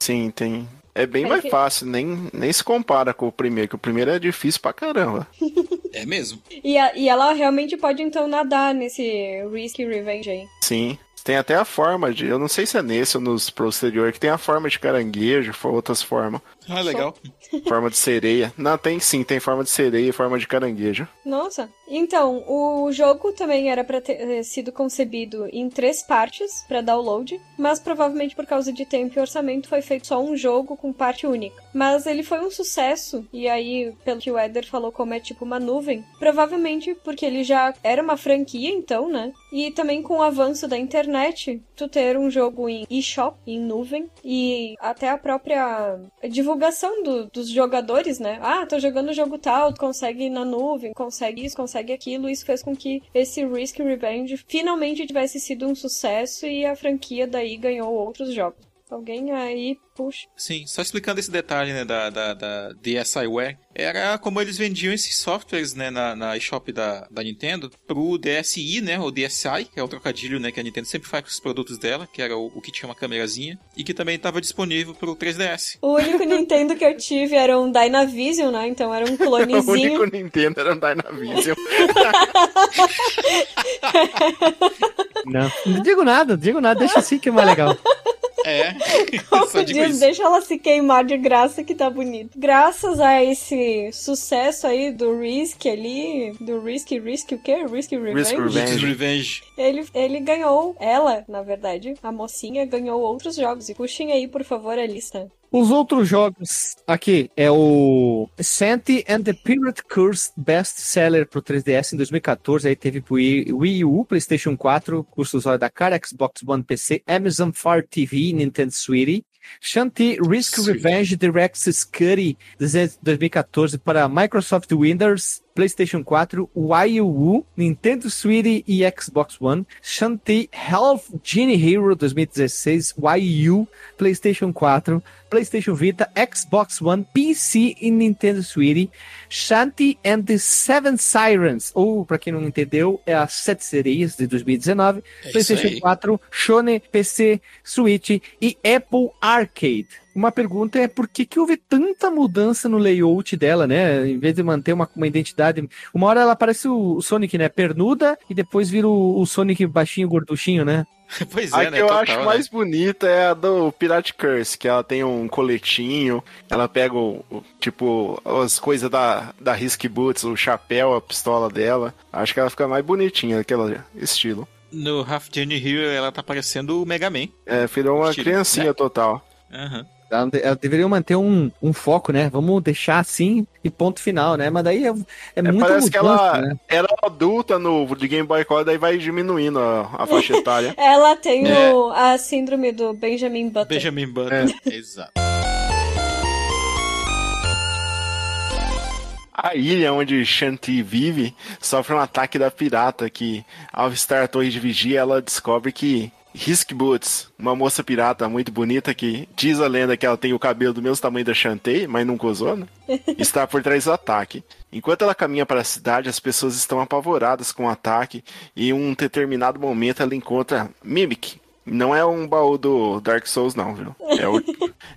Speaker 4: Sim, tem. É bem
Speaker 2: É
Speaker 4: mais
Speaker 2: que-
Speaker 4: fácil, nem, nem se compara com o primeiro, que o primeiro é difícil pra caramba.
Speaker 3: É mesmo.
Speaker 2: E, a- e ela realmente pode então nadar nesse Risky Revenge aí.
Speaker 4: Sim. Tem até a forma de. Eu não sei se é nesse ou nos posteriores, que tem a forma de caranguejo, outras formas.
Speaker 3: Ah, legal.
Speaker 4: Forma de sereia. Não, tem sim, tem forma de sereia e forma de caranguejo.
Speaker 2: Nossa, Então, o jogo também era para ter eh, sido concebido em três partes para download, mas provavelmente por causa de tempo e orçamento foi feito só um jogo com parte única. Mas ele foi um sucesso, e aí, pelo que o Eder falou, como é tipo uma nuvem, provavelmente porque ele já era uma franquia, então, né? E também com o avanço da internet, tu ter um jogo em eShop, em nuvem, e até a própria divulgação do, dos jogadores, né? Ah, tô jogando o jogo tal, tu consegue ir na nuvem, consegue isso, consegue aquilo. Isso fez com que esse Risk Revenge finalmente tivesse sido um sucesso e a franquia daí ganhou outros jogos. Alguém aí puxa.
Speaker 3: Sim, só explicando esse detalhe né, da, da, da DSiWare, era como eles vendiam esses softwares né, na, na eShop da, da Nintendo pro DSi, né, ou DSi, que é o trocadilho né, que a Nintendo sempre faz com os produtos dela, que era o, o que tinha uma câmerazinha, e que também estava disponível pro 3DS.
Speaker 2: O único Nintendo que eu tive era um Dynavision, né, então era um clonezinho.
Speaker 4: o único Nintendo era um Dynavision.
Speaker 1: não, não digo nada, não digo nada, deixa assim que é mais legal.
Speaker 3: É.
Speaker 2: Como diz, isso. deixa ela se queimar de graça que tá bonito. Graças a esse sucesso aí do Risk ali, do Risk, Risk o quê? Risk Revenge?
Speaker 4: Risk Revenge.
Speaker 3: Revenge.
Speaker 2: Ele, ele ganhou, ela, na verdade, a mocinha ganhou outros jogos. E puxem aí, por favor, a lista.
Speaker 1: Os outros jogos aqui é o Santi and the Pirate Curse Best Seller pro 3DS em 2014. Aí teve pro Wii U, PlayStation 4, curso usuário da cara, Xbox One PC, Amazon Fire TV, Nintendo Switch. Shanty Risk Sim. Revenge Direct Scuddy 2014 para Microsoft Windows, PlayStation 4, Wii U, Nintendo Switch e Xbox One. Shanty Health Genie Hero 2016, Wii U, PlayStation 4, PlayStation Vita, Xbox One, PC e Nintendo Switch. Shanty and the Seven Sirens, ou para quem não entendeu, é as Sete Sereias de 2019, é PlayStation 4, Shone, PC, Switch e Apple Arcade. Uma pergunta é por que, que houve tanta mudança no layout dela, né? Em vez de manter uma, uma identidade. Uma hora ela parece o Sonic, né? Pernuda e depois vira o, o Sonic baixinho, gorduchinho, né?
Speaker 4: pois é, a né? que eu Total, acho né? mais bonita é a do Pirate Curse, que ela tem um coletinho, ela pega o, o tipo as coisas da, da Risk Boots, o chapéu, a pistola dela. Acho que ela fica mais bonitinha daquele estilo.
Speaker 3: No Half Journey Hero ela tá parecendo o Mega Man.
Speaker 4: É, virou uma estilo, criancinha né? total.
Speaker 3: Aham. Uhum.
Speaker 1: Ela deveria manter um, um foco, né? Vamos deixar assim e ponto final, né? Mas daí é, é, é muito
Speaker 4: Parece mudança, que ela né? era adulta no de Game Boy Color, daí vai diminuindo a, a faixa etária.
Speaker 2: ela tem é. o, a síndrome do Benjamin Button.
Speaker 3: Benjamin Button, é. exato.
Speaker 4: A ilha onde Shanti vive sofre um ataque da pirata que, ao estar a torre de vigia, ela descobre que Risk Boots, uma moça pirata muito bonita que diz a lenda que ela tem o cabelo do mesmo tamanho da Shantae, mas nunca usou, né? Está por trás do ataque. Enquanto ela caminha para a cidade, as pessoas estão apavoradas com o ataque e em um determinado momento ela encontra Mimic. Não é um baú do Dark Souls, não, viu? É o,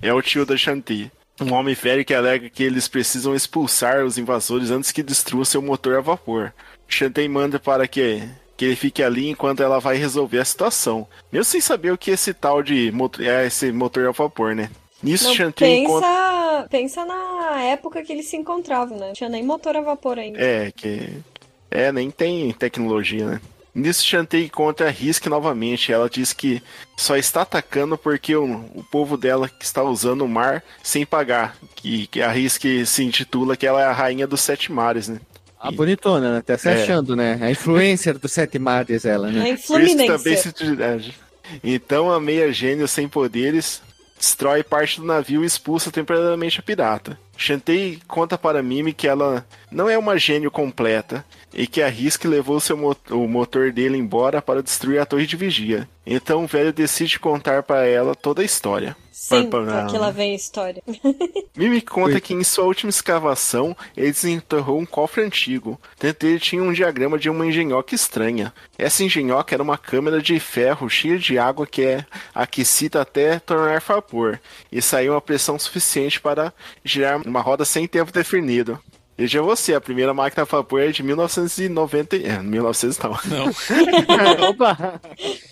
Speaker 4: é o tio da Shantae. Um homem velho que alega que eles precisam expulsar os invasores antes que destruam seu motor a vapor. Shantae manda para que que ele fique ali enquanto ela vai resolver a situação. Mesmo sem saber o que esse tal de motor, é esse motor a vapor, né?
Speaker 2: Nisso Não, Shantae pensa, encontra... pensa na época que eles se encontravam, né? Não tinha nem motor a vapor ainda.
Speaker 4: É, que... É, nem tem tecnologia, né? Nisso, Shantae encontra a Risk novamente. Ela diz que só está atacando porque o, o povo dela que está usando o mar sem pagar. Que, que a Risk se intitula que ela é a rainha dos sete mares, né?
Speaker 1: A bonitona, né? Tá se é. achando, né? A influencer dos Sete Mares, ela, né?
Speaker 2: A influencer.
Speaker 4: também se... Então a meia gênio sem poderes destrói parte do navio e expulsa temporariamente a pirata. Shantae conta para Mimi que ela não é uma gênio completa e que a Risk levou seu mo o motor dele embora para destruir a torre de vigia. Então o velho decide contar para ela toda a história.
Speaker 2: Sim, aqui lá vem a história.
Speaker 4: Mimi conta que em sua última escavação ele desenterrou um cofre antigo. Dentro dele tinha um diagrama de uma engenhoca estranha. Essa engenhoca era uma câmera de ferro cheia de água que é aquecida até tornar vapor e saiu uma pressão suficiente para girar uma roda sem tempo definido. Veja você, a primeira máquina a vapor é de 1990. É, 1900 não.
Speaker 3: Não.
Speaker 2: Opa!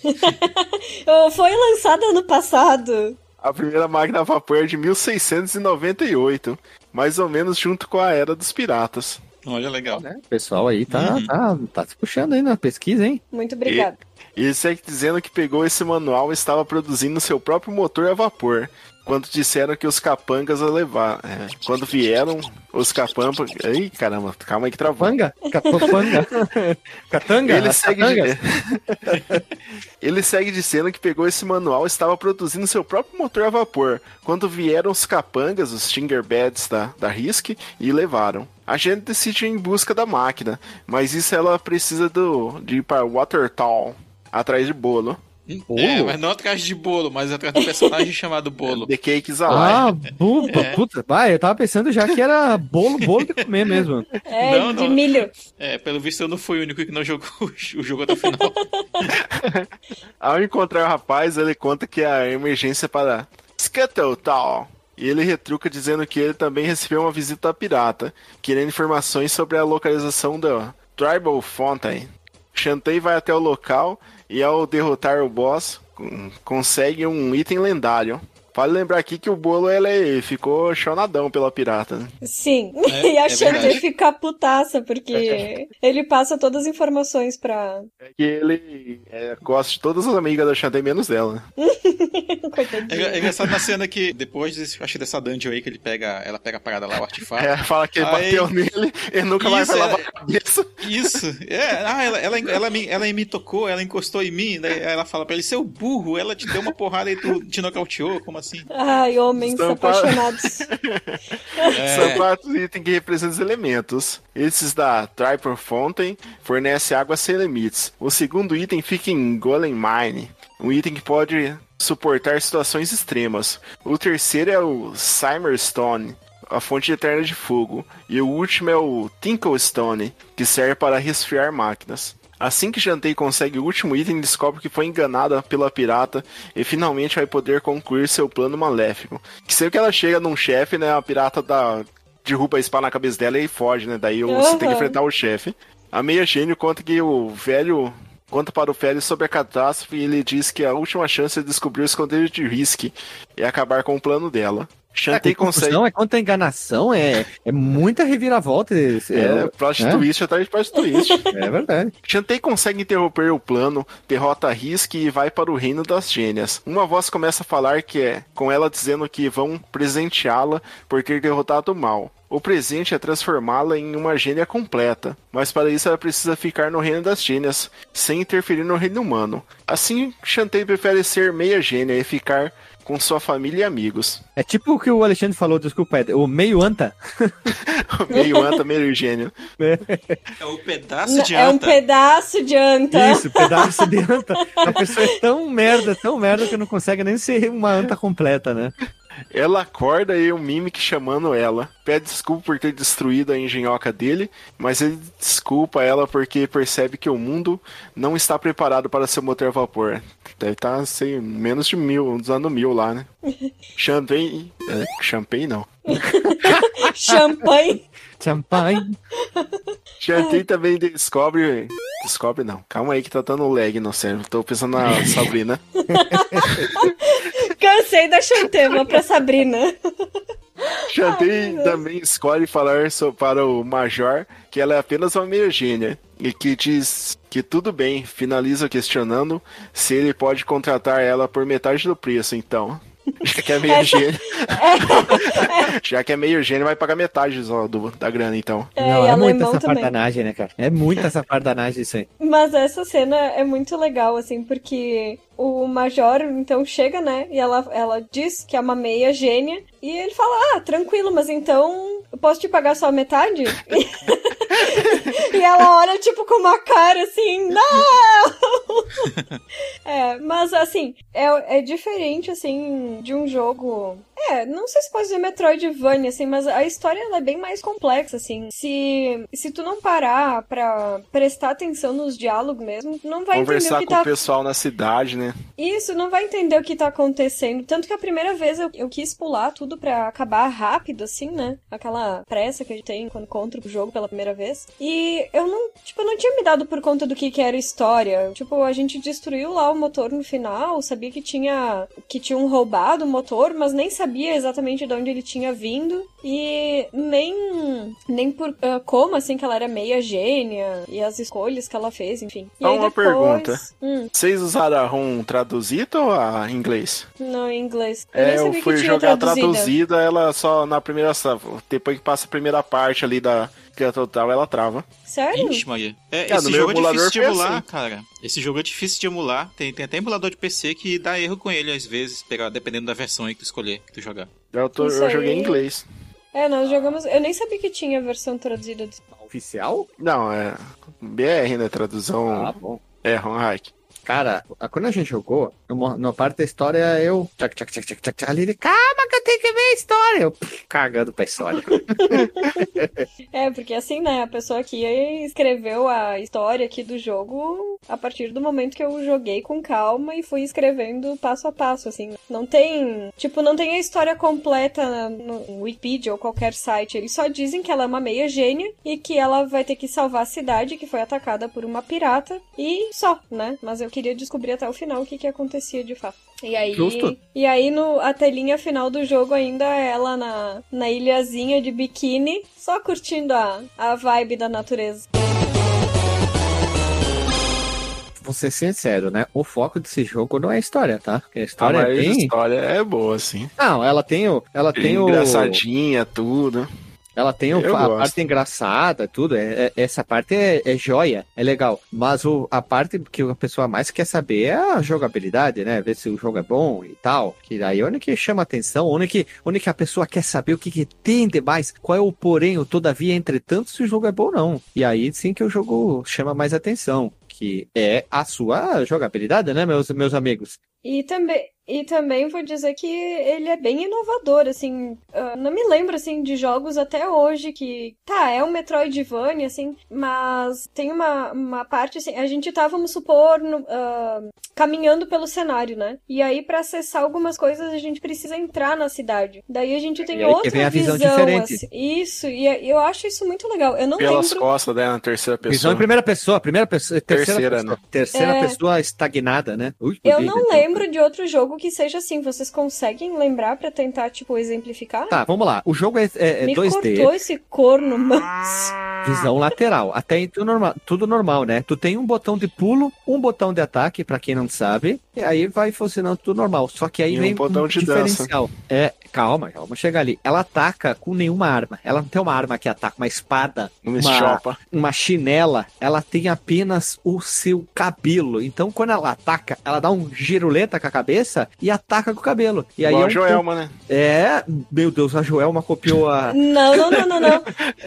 Speaker 2: Foi lançada ano passado.
Speaker 4: A primeira máquina a vapor é de 1698, mais ou menos junto com a Era dos Piratas.
Speaker 3: Olha, legal.
Speaker 1: Né? O pessoal aí tá,
Speaker 3: Uhum.
Speaker 1: tá, tá se puxando aí na pesquisa, hein?
Speaker 2: Muito obrigada.
Speaker 4: Ele segue dizendo que pegou esse manual e estava produzindo seu próprio motor a vapor. Quando disseram que os capangas a levar. é, quando vieram, os capangas. Ih, caramba, calma aí que travou.
Speaker 1: Panga? Capanga? Catanga?
Speaker 4: Ele segue,
Speaker 1: catangas?
Speaker 4: ele segue dizendo que pegou esse manual e estava produzindo seu próprio motor a vapor. Quando vieram os capangas, os Stingerbeds da, da Risk, e levaram. A gente decide ir em busca da máquina, mas isso ela precisa do, de ir para Watertown, atrás de bolo.
Speaker 1: Bolo?
Speaker 3: É, mas não atrás de bolo, mas atrás do personagem chamado Bolo.
Speaker 4: The Cakes Alive.
Speaker 1: Ah, buba,
Speaker 3: É.
Speaker 1: puta. Vai, eu tava pensando já que era bolo, bolo de comer mesmo.
Speaker 2: É,
Speaker 3: Não,
Speaker 2: de
Speaker 3: não.
Speaker 2: milho.
Speaker 3: É, pelo visto eu não fui o único que não jogou o jogo até o final.
Speaker 4: Ao encontrar o rapaz, ele conta que a emergência é para Scuttletown. E ele retruca dizendo que ele também recebeu uma visita da pirata, querendo informações sobre a localização da Tribal Fountain. Shantae vai até o local e ao derrotar o boss, con- consegue um item lendário. Vale lembrar aqui que o bolo ele ficou chonadão pela pirata. né?
Speaker 2: Sim.
Speaker 3: É,
Speaker 2: e a
Speaker 3: é
Speaker 2: fica putaça, porque ele passa todas as informações pra.
Speaker 4: Que ele é, gosta de todas as amigas da Shantae, menos dela. né?
Speaker 3: É,
Speaker 2: Coitadinho.
Speaker 3: é engraçado na cena que depois desse, acho que dessa dungeon aí que ele pega, ela pega a parada lá, o artefato.
Speaker 4: É, fala que ele
Speaker 3: Aí-
Speaker 4: bateu nele e nunca mais vai lavar
Speaker 3: é-
Speaker 4: a cabeça.
Speaker 3: Isso. É, ah, ela, ela, ela, me, ela me tocou, ela encostou em mim, daí ela fala pra ele, seu burro, ela te deu uma porrada e tu te nocauteou, como assim?
Speaker 2: Ai, homens apaixonados.
Speaker 4: São
Speaker 3: É,
Speaker 4: quatro itens que representam os elementos. Esses da Triper Fountain fornece água sem limites. O segundo item fica em Golem Mine, um item que pode suportar situações extremas. O terceiro é o Stone, a fonte eterna de fogo. E o último é o Tinklestone, que serve para resfriar máquinas. Assim que Jantei consegue o último item, descobre que foi enganada pela pirata e finalmente vai poder concluir seu plano maléfico. Que sempre que ela chega num chefe, né, a pirata dá, derruba a espada na cabeça dela e foge, né? Daí você tem que enfrentar o chefe. A meia gênio conta que o velho conta para o velho sobre a catástrofe e ele diz que a última chance é descobrir o esconderijo de Risk e acabar com o plano dela. Chantei
Speaker 1: é,
Speaker 4: consegue.
Speaker 1: Não, é contra enganação, é, é muita reviravolta. esse-
Speaker 4: É, plot
Speaker 1: é.
Speaker 4: twist atrás de plot twist.
Speaker 1: É verdade.
Speaker 4: Chantei consegue interromper o plano, derrota a Risk e vai para o reino das gênias. Uma voz começa a falar que é com ela dizendo que vão presenteá-la por ter derrotado o mal. O presente é transformá-la em uma gênia completa, mas para isso ela precisa ficar no reino das gênias, sem interferir no reino humano. Assim, Chantei prefere ser meia gênia e ficar com sua família e amigos.
Speaker 1: É tipo o que o Alexandre falou, desculpa, é o meio anta.
Speaker 4: meio anta, meio gênio.
Speaker 3: é o pedaço de
Speaker 2: É um
Speaker 3: anta.
Speaker 2: pedaço de anta.
Speaker 1: Isso, pedaço de anta. A pessoa é tão merda, tão merda que não consegue nem ser uma anta completa, né?
Speaker 4: Ela acorda e o Mimic chamando ela. Pede desculpa por ter destruído a engenhoca dele, mas ele desculpa ela porque percebe que o mundo não está preparado para seu motor a vapor. Deve estar assim, menos de mil, dos anos mil lá, né? Champagne. É, champagne não.
Speaker 2: Champanhe.
Speaker 1: Champanhe.
Speaker 4: Champagne também descobre. Descobre não. Calma aí que tá dando lag no cérebro. Tô pensando na Sabrina.
Speaker 2: Cansei da Chantê, vou pra Sabrina.
Speaker 4: Chantei também escolhe falar para o Major que ela é apenas uma meia gênia e que diz que tudo bem, finaliza questionando se ele pode contratar ela por metade do preço, então. Já que é meio gênio. Já que é meio gênio, vai pagar metade só do, da grana, então.
Speaker 2: É,
Speaker 1: não,
Speaker 2: e
Speaker 1: é muita
Speaker 2: também.
Speaker 1: safardanagem, né, cara? É muita safardanagem isso aí.
Speaker 2: Mas essa cena é muito legal, assim, porque o Major, então, chega, né? E ela, ela diz que é uma meia gênia. E ele fala, ah, tranquilo, mas então eu posso te pagar só a metade? e ela olha, tipo, com uma cara assim, não! é, mas assim, é, é diferente, assim, de um jogo. É, não sei se pode dizer Metroidvania, assim, mas a história ela é bem mais complexa, assim. Se, se tu não parar pra prestar atenção nos diálogos mesmo, não vai entender o
Speaker 4: Conversar
Speaker 2: que
Speaker 4: com
Speaker 2: tá
Speaker 4: o pessoal na cidade, né?
Speaker 2: Isso, não vai entender o que tá acontecendo. Tanto que a primeira vez eu, eu quis pular tudo pra acabar rápido, assim, né? Aquela pressa que a gente tem quando encontra o jogo pela primeira vez. E eu não, tipo, eu não tinha me dado por conta do que, que era história. Tipo, a gente destruiu lá o motor no final, sabia que tinha que tinham roubado o motor, mas nem sabia exatamente de onde ele tinha vindo e nem nem por uh, como assim que ela era meia gênia e as escolhas que ela fez, enfim. E
Speaker 4: uma
Speaker 2: depois...
Speaker 4: pergunta.
Speaker 2: Hum,
Speaker 4: Vocês usaram a ROM traduzida ou a inglês?
Speaker 2: não, em inglês. Eu
Speaker 4: É, eu fui jogar
Speaker 2: traduzida.
Speaker 4: traduzida, ela só na primeira. Depois que passa a primeira parte ali da que é total, ela trava.
Speaker 2: Sério?
Speaker 3: Ixi, Maria. É,
Speaker 4: Cara,
Speaker 3: esse jogo é difícil de emular,
Speaker 4: assim.
Speaker 3: cara. Esse jogo é difícil de emular. Tem, tem até emulador de PC que dá erro com ele às vezes, pegar- dependendo da versão aí que tu escolher, que tu jogar.
Speaker 4: Eu, tô- eu joguei em inglês.
Speaker 2: É, nós jogamos. Eu nem sabia que tinha versão traduzida.
Speaker 1: Oficial?
Speaker 4: Não, é. BR, né? Tradução.
Speaker 1: Ah, bom.
Speaker 4: É, ROM hack.
Speaker 1: Cara, quando a gente jogou, numa parte da história, eu. Tchac, tchac, tchac, tchac, tchac, ali ele, calma que eu tenho que ver a história. Eu cagando pra história.
Speaker 2: É, porque assim, né, a pessoa aqui escreveu a história aqui do jogo a partir do momento que eu joguei com calma e fui escrevendo passo a passo, assim. Não tem, tipo, não tem a história completa no Wikipedia ou qualquer site. Eles só dizem que ela é uma meia gênia e que ela vai ter que salvar a cidade que foi atacada por uma pirata e só, né? Mas eu queria descobrir até o final o que que acontecia de fato. E aí,
Speaker 1: Justo.
Speaker 2: e aí no, a telinha final do jogo ainda é ela na, na ilhazinha de biquíni, só curtindo a, a vibe da natureza.
Speaker 1: Vou ser sincero, né? O foco desse jogo não é a história, tá? Porque a
Speaker 4: Ah,
Speaker 1: história é
Speaker 4: mas a
Speaker 1: bem.
Speaker 4: história é boa, assim.
Speaker 1: Não, ela tem o. Ela tem o.
Speaker 4: Engraçadinha, tudo.
Speaker 1: Ela tem o-
Speaker 4: Eu
Speaker 1: a
Speaker 4: gosto.
Speaker 1: parte engraçada, tudo. É, é- essa parte é, é joia, é legal. Mas o, a parte que a pessoa mais quer saber é a jogabilidade, né? Ver se o jogo é bom e tal. Que daí é onde que chama atenção, onde que, onde que a pessoa quer saber o que, que tem de mais, qual é o porém, o todavia, entretanto, se o jogo é bom ou não. E aí sim que o jogo chama mais atenção. Que é a sua jogabilidade, né, meus, meus amigos?
Speaker 2: E também, e também vou dizer que ele é bem inovador, assim, ah, não me lembro, assim, de jogos até hoje que, tá, é um Metroidvania, assim, mas tem uma, uma parte, assim, a gente tá, vamos supor, no- ah, caminhando pelo cenário, né? E aí, pra acessar algumas coisas, a gente precisa entrar na cidade. Daí a gente tem
Speaker 1: E aí que
Speaker 2: outra
Speaker 1: vem a visão diferente.
Speaker 2: assim. Isso, e é- eu acho isso muito legal. Eu não
Speaker 4: Pelas
Speaker 2: lembro...
Speaker 4: costas, né? Na terceira
Speaker 1: Visão
Speaker 4: pessoa.
Speaker 1: em primeira pessoa, primeira pessoa, terceira,
Speaker 4: Terceira,
Speaker 1: pessoa,
Speaker 4: né?
Speaker 1: terceira
Speaker 2: É.
Speaker 1: pessoa estagnada, né? Ui,
Speaker 2: Eu não
Speaker 1: então.
Speaker 2: lembro de outro jogo que seja assim. Vocês conseguem lembrar pra tentar, tipo, exemplificar?
Speaker 1: Tá, vamos lá. O jogo é, é- é
Speaker 2: Me
Speaker 1: 2D,
Speaker 2: cortou esse corno, mas.
Speaker 1: visão lateral. Até aí tudo normal, tudo normal, né? Tu tem um botão de pulo, um botão de ataque, pra quem não sabe, e aí vai funcionando tudo normal. Só que aí
Speaker 4: E um
Speaker 1: vem
Speaker 4: botão de
Speaker 1: diferencial. É, calma, calma, chega ali. Ela ataca com nenhuma arma. Ela não tem uma arma que ataca, uma espada,
Speaker 4: Uma
Speaker 1: uma, uma chinela. Ela tem apenas o seu cabelo. Então, quando ela ataca, ela dá um giruleta com a cabeça e ataca com o cabelo. E aí
Speaker 4: Igual
Speaker 1: é
Speaker 4: a
Speaker 1: um
Speaker 4: Joelma, né?
Speaker 1: É, meu Deus, a Joelma copiou a.
Speaker 2: Não, não, não, não, não.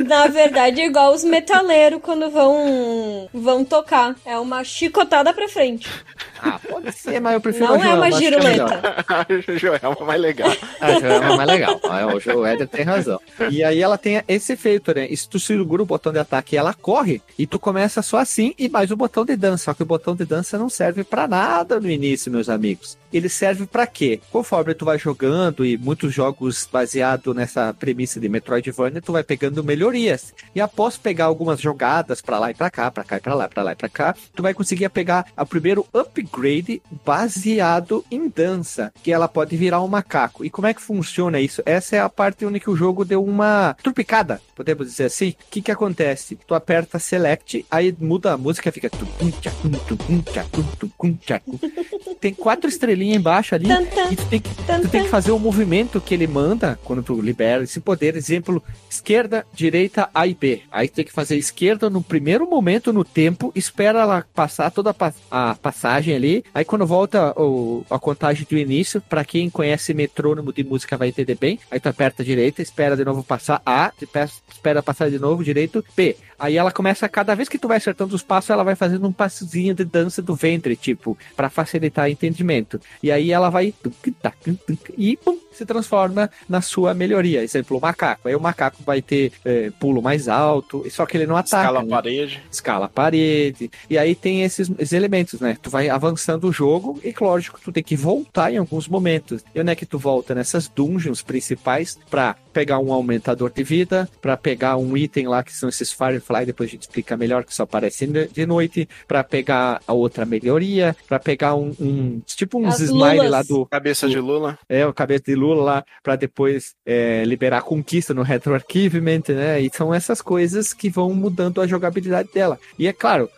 Speaker 2: Na verdade, é igual os metaleiros quando vão vão tocar. É uma chicotada pra frente.
Speaker 1: Ah, pode ser, mas eu prefiro
Speaker 2: Não
Speaker 1: a
Speaker 2: é
Speaker 1: Joelma.
Speaker 2: uma
Speaker 1: acho que é
Speaker 2: giruleta.
Speaker 4: a Joelma é mais legal.
Speaker 1: A Joelma é mais legal. Ah, O Éder tem razão. E aí ela tem esse efeito, né? E se tu segura o botão de ataque, ela corre. E tu começa só assim e mais o botão de dança. Só que o botão de dança não serve pra nada no início, meus amigos. Ele serve pra quê? Conforme tu vai jogando e muitos jogos baseados nessa premissa de Metroidvania, tu vai pegando melhorias. E após pegar algumas jogadas pra lá e pra cá, pra cá e pra lá, pra lá e pra cá, tu vai conseguir pegar o primeiro upgrade baseado em dança, que ela pode virar um macaco. E como é que funciona isso? Essa é a parte onde que o jogo deu uma trupicada, podemos dizer assim. O que que acontece? Tu aperta select, aí muda a música, fica. Tem quatro estrelinhas embaixo ali e tu tem que Tu tem que fazer o movimento que ele manda quando tu libera esse poder. Exemplo, esquerda, direita, A e B. Aí tu tem que fazer esquerda no primeiro momento no tempo, espera ela passar toda a passagem ali. Aí quando volta o- a contagem do início, pra quem conhece metrônomo de música vai entender bem. Aí tu aperta a direita, espera de novo passar A, espera passar de novo direito, B. Aí ela começa, cada vez que tu vai acertando os passos, ela vai fazendo um passozinho de dança do ventre, tipo, pra facilitar o entendimento. E aí ela vai e pum, se transforma na sua melhoria. Exemplo, o macaco. Aí o macaco vai ter eh, pulo mais alto, só que ele não ataca.
Speaker 4: Escala a
Speaker 1: né?
Speaker 4: parede.
Speaker 1: escala a parede. E aí tem esses, esses elementos, né? Tu vai avançando o jogo e, lógico, tu tem que voltar em alguns momentos. E onde é que tu volta? Nessas dungeons principais pra pegar um aumentador de vida, pra pegar um item lá que são esses Firefly, depois a gente explica melhor, que só aparecem de noite, pra pegar a outra melhoria, pra pegar um, um- tipo uns
Speaker 2: As
Speaker 1: smile
Speaker 2: lulas.
Speaker 1: lá do
Speaker 4: Cabeça de Lula.
Speaker 1: é, o cabeça de Lula lá, pra depois é, liberar a conquista no retroarchivement, né? E são essas coisas que vão mudando a jogabilidade dela. E é claro,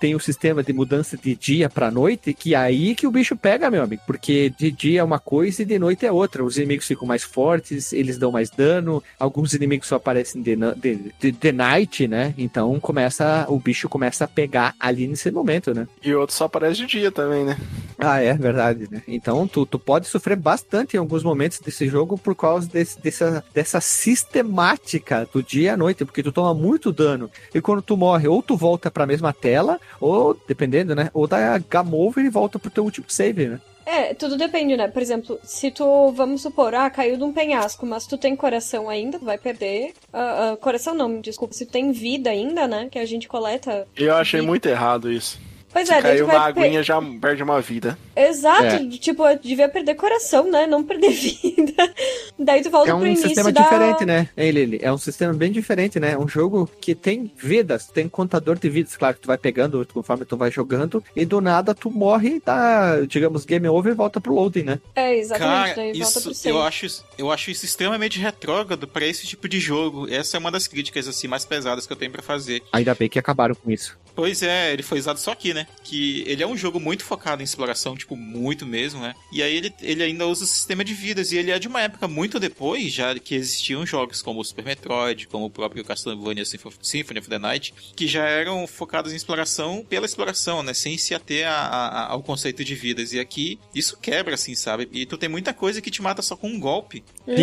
Speaker 1: tem o sistema de mudança de dia pra noite, que é aí que o bicho pega, meu amigo. Porque de dia é uma coisa e de noite é outra. Os inimigos ficam mais fortes, eles dão mais dano. Alguns inimigos só aparecem de, de, de, de night, né? Então começa, o bicho começa a pegar ali nesse momento, né?
Speaker 4: E outro só aparece de dia também, né?
Speaker 1: Ah, é verdade, né? Então tu, tu pode sofrer bastante em alguns momentos desse jogo por causa desse- dessa, dessa sistemática do dia à noite, porque tu toma muito dano. E quando tu morre, ou tu volta pra mesma tela, ou, dependendo, né? Ou dá game over e volta pro teu último save, né?
Speaker 2: É, tudo depende, né? Por exemplo, se tu, vamos supor, ah, caiu de um penhasco, mas tu tem coração ainda, tu vai perder. ah, ah, coração não, desculpa. Se tu tem vida ainda, né? Que a gente coleta.
Speaker 4: Eu achei
Speaker 2: vida.
Speaker 4: muito errado isso.
Speaker 2: Pois
Speaker 4: Se
Speaker 2: é, daí
Speaker 4: caiu na
Speaker 2: vai. per-
Speaker 4: aguinha, já perde uma vida.
Speaker 2: Exato,
Speaker 1: É.
Speaker 2: tipo, eu devia perder coração, né? Não perder vida. daí tu volta
Speaker 1: É um
Speaker 2: pro início
Speaker 1: sistema
Speaker 2: da...
Speaker 1: diferente, né? Ele, ele é um sistema bem diferente, né? Um jogo que tem vidas, tem contador de vidas, claro que tu vai pegando conforme tu vai jogando, e do nada tu morre e dá, digamos, game over e volta pro loading, né?
Speaker 2: É, exatamente,
Speaker 3: Cara,
Speaker 2: daí volta pro
Speaker 3: isso, eu, acho, isso- eu acho isso extremamente retrógrado pra esse tipo de jogo. Essa é uma das críticas assim mais pesadas que eu tenho pra fazer.
Speaker 1: Ainda bem que acabaram com isso.
Speaker 3: Pois é, ele foi usado só aqui, né? Que ele é um jogo muito focado em exploração, tipo, muito mesmo, né? E aí ele, ele ainda usa o sistema de vidas. E ele é de uma época muito depois, já que existiam jogos como o Super Metroid, como o próprio Castlevania Sympho- Symphony of the Night, que já eram focados em exploração pela exploração, né? Sem se ater a- a- ao conceito de vidas. E aqui, isso quebra, assim, sabe? E tu tem muita coisa que te mata só com um golpe.
Speaker 2: Uhum.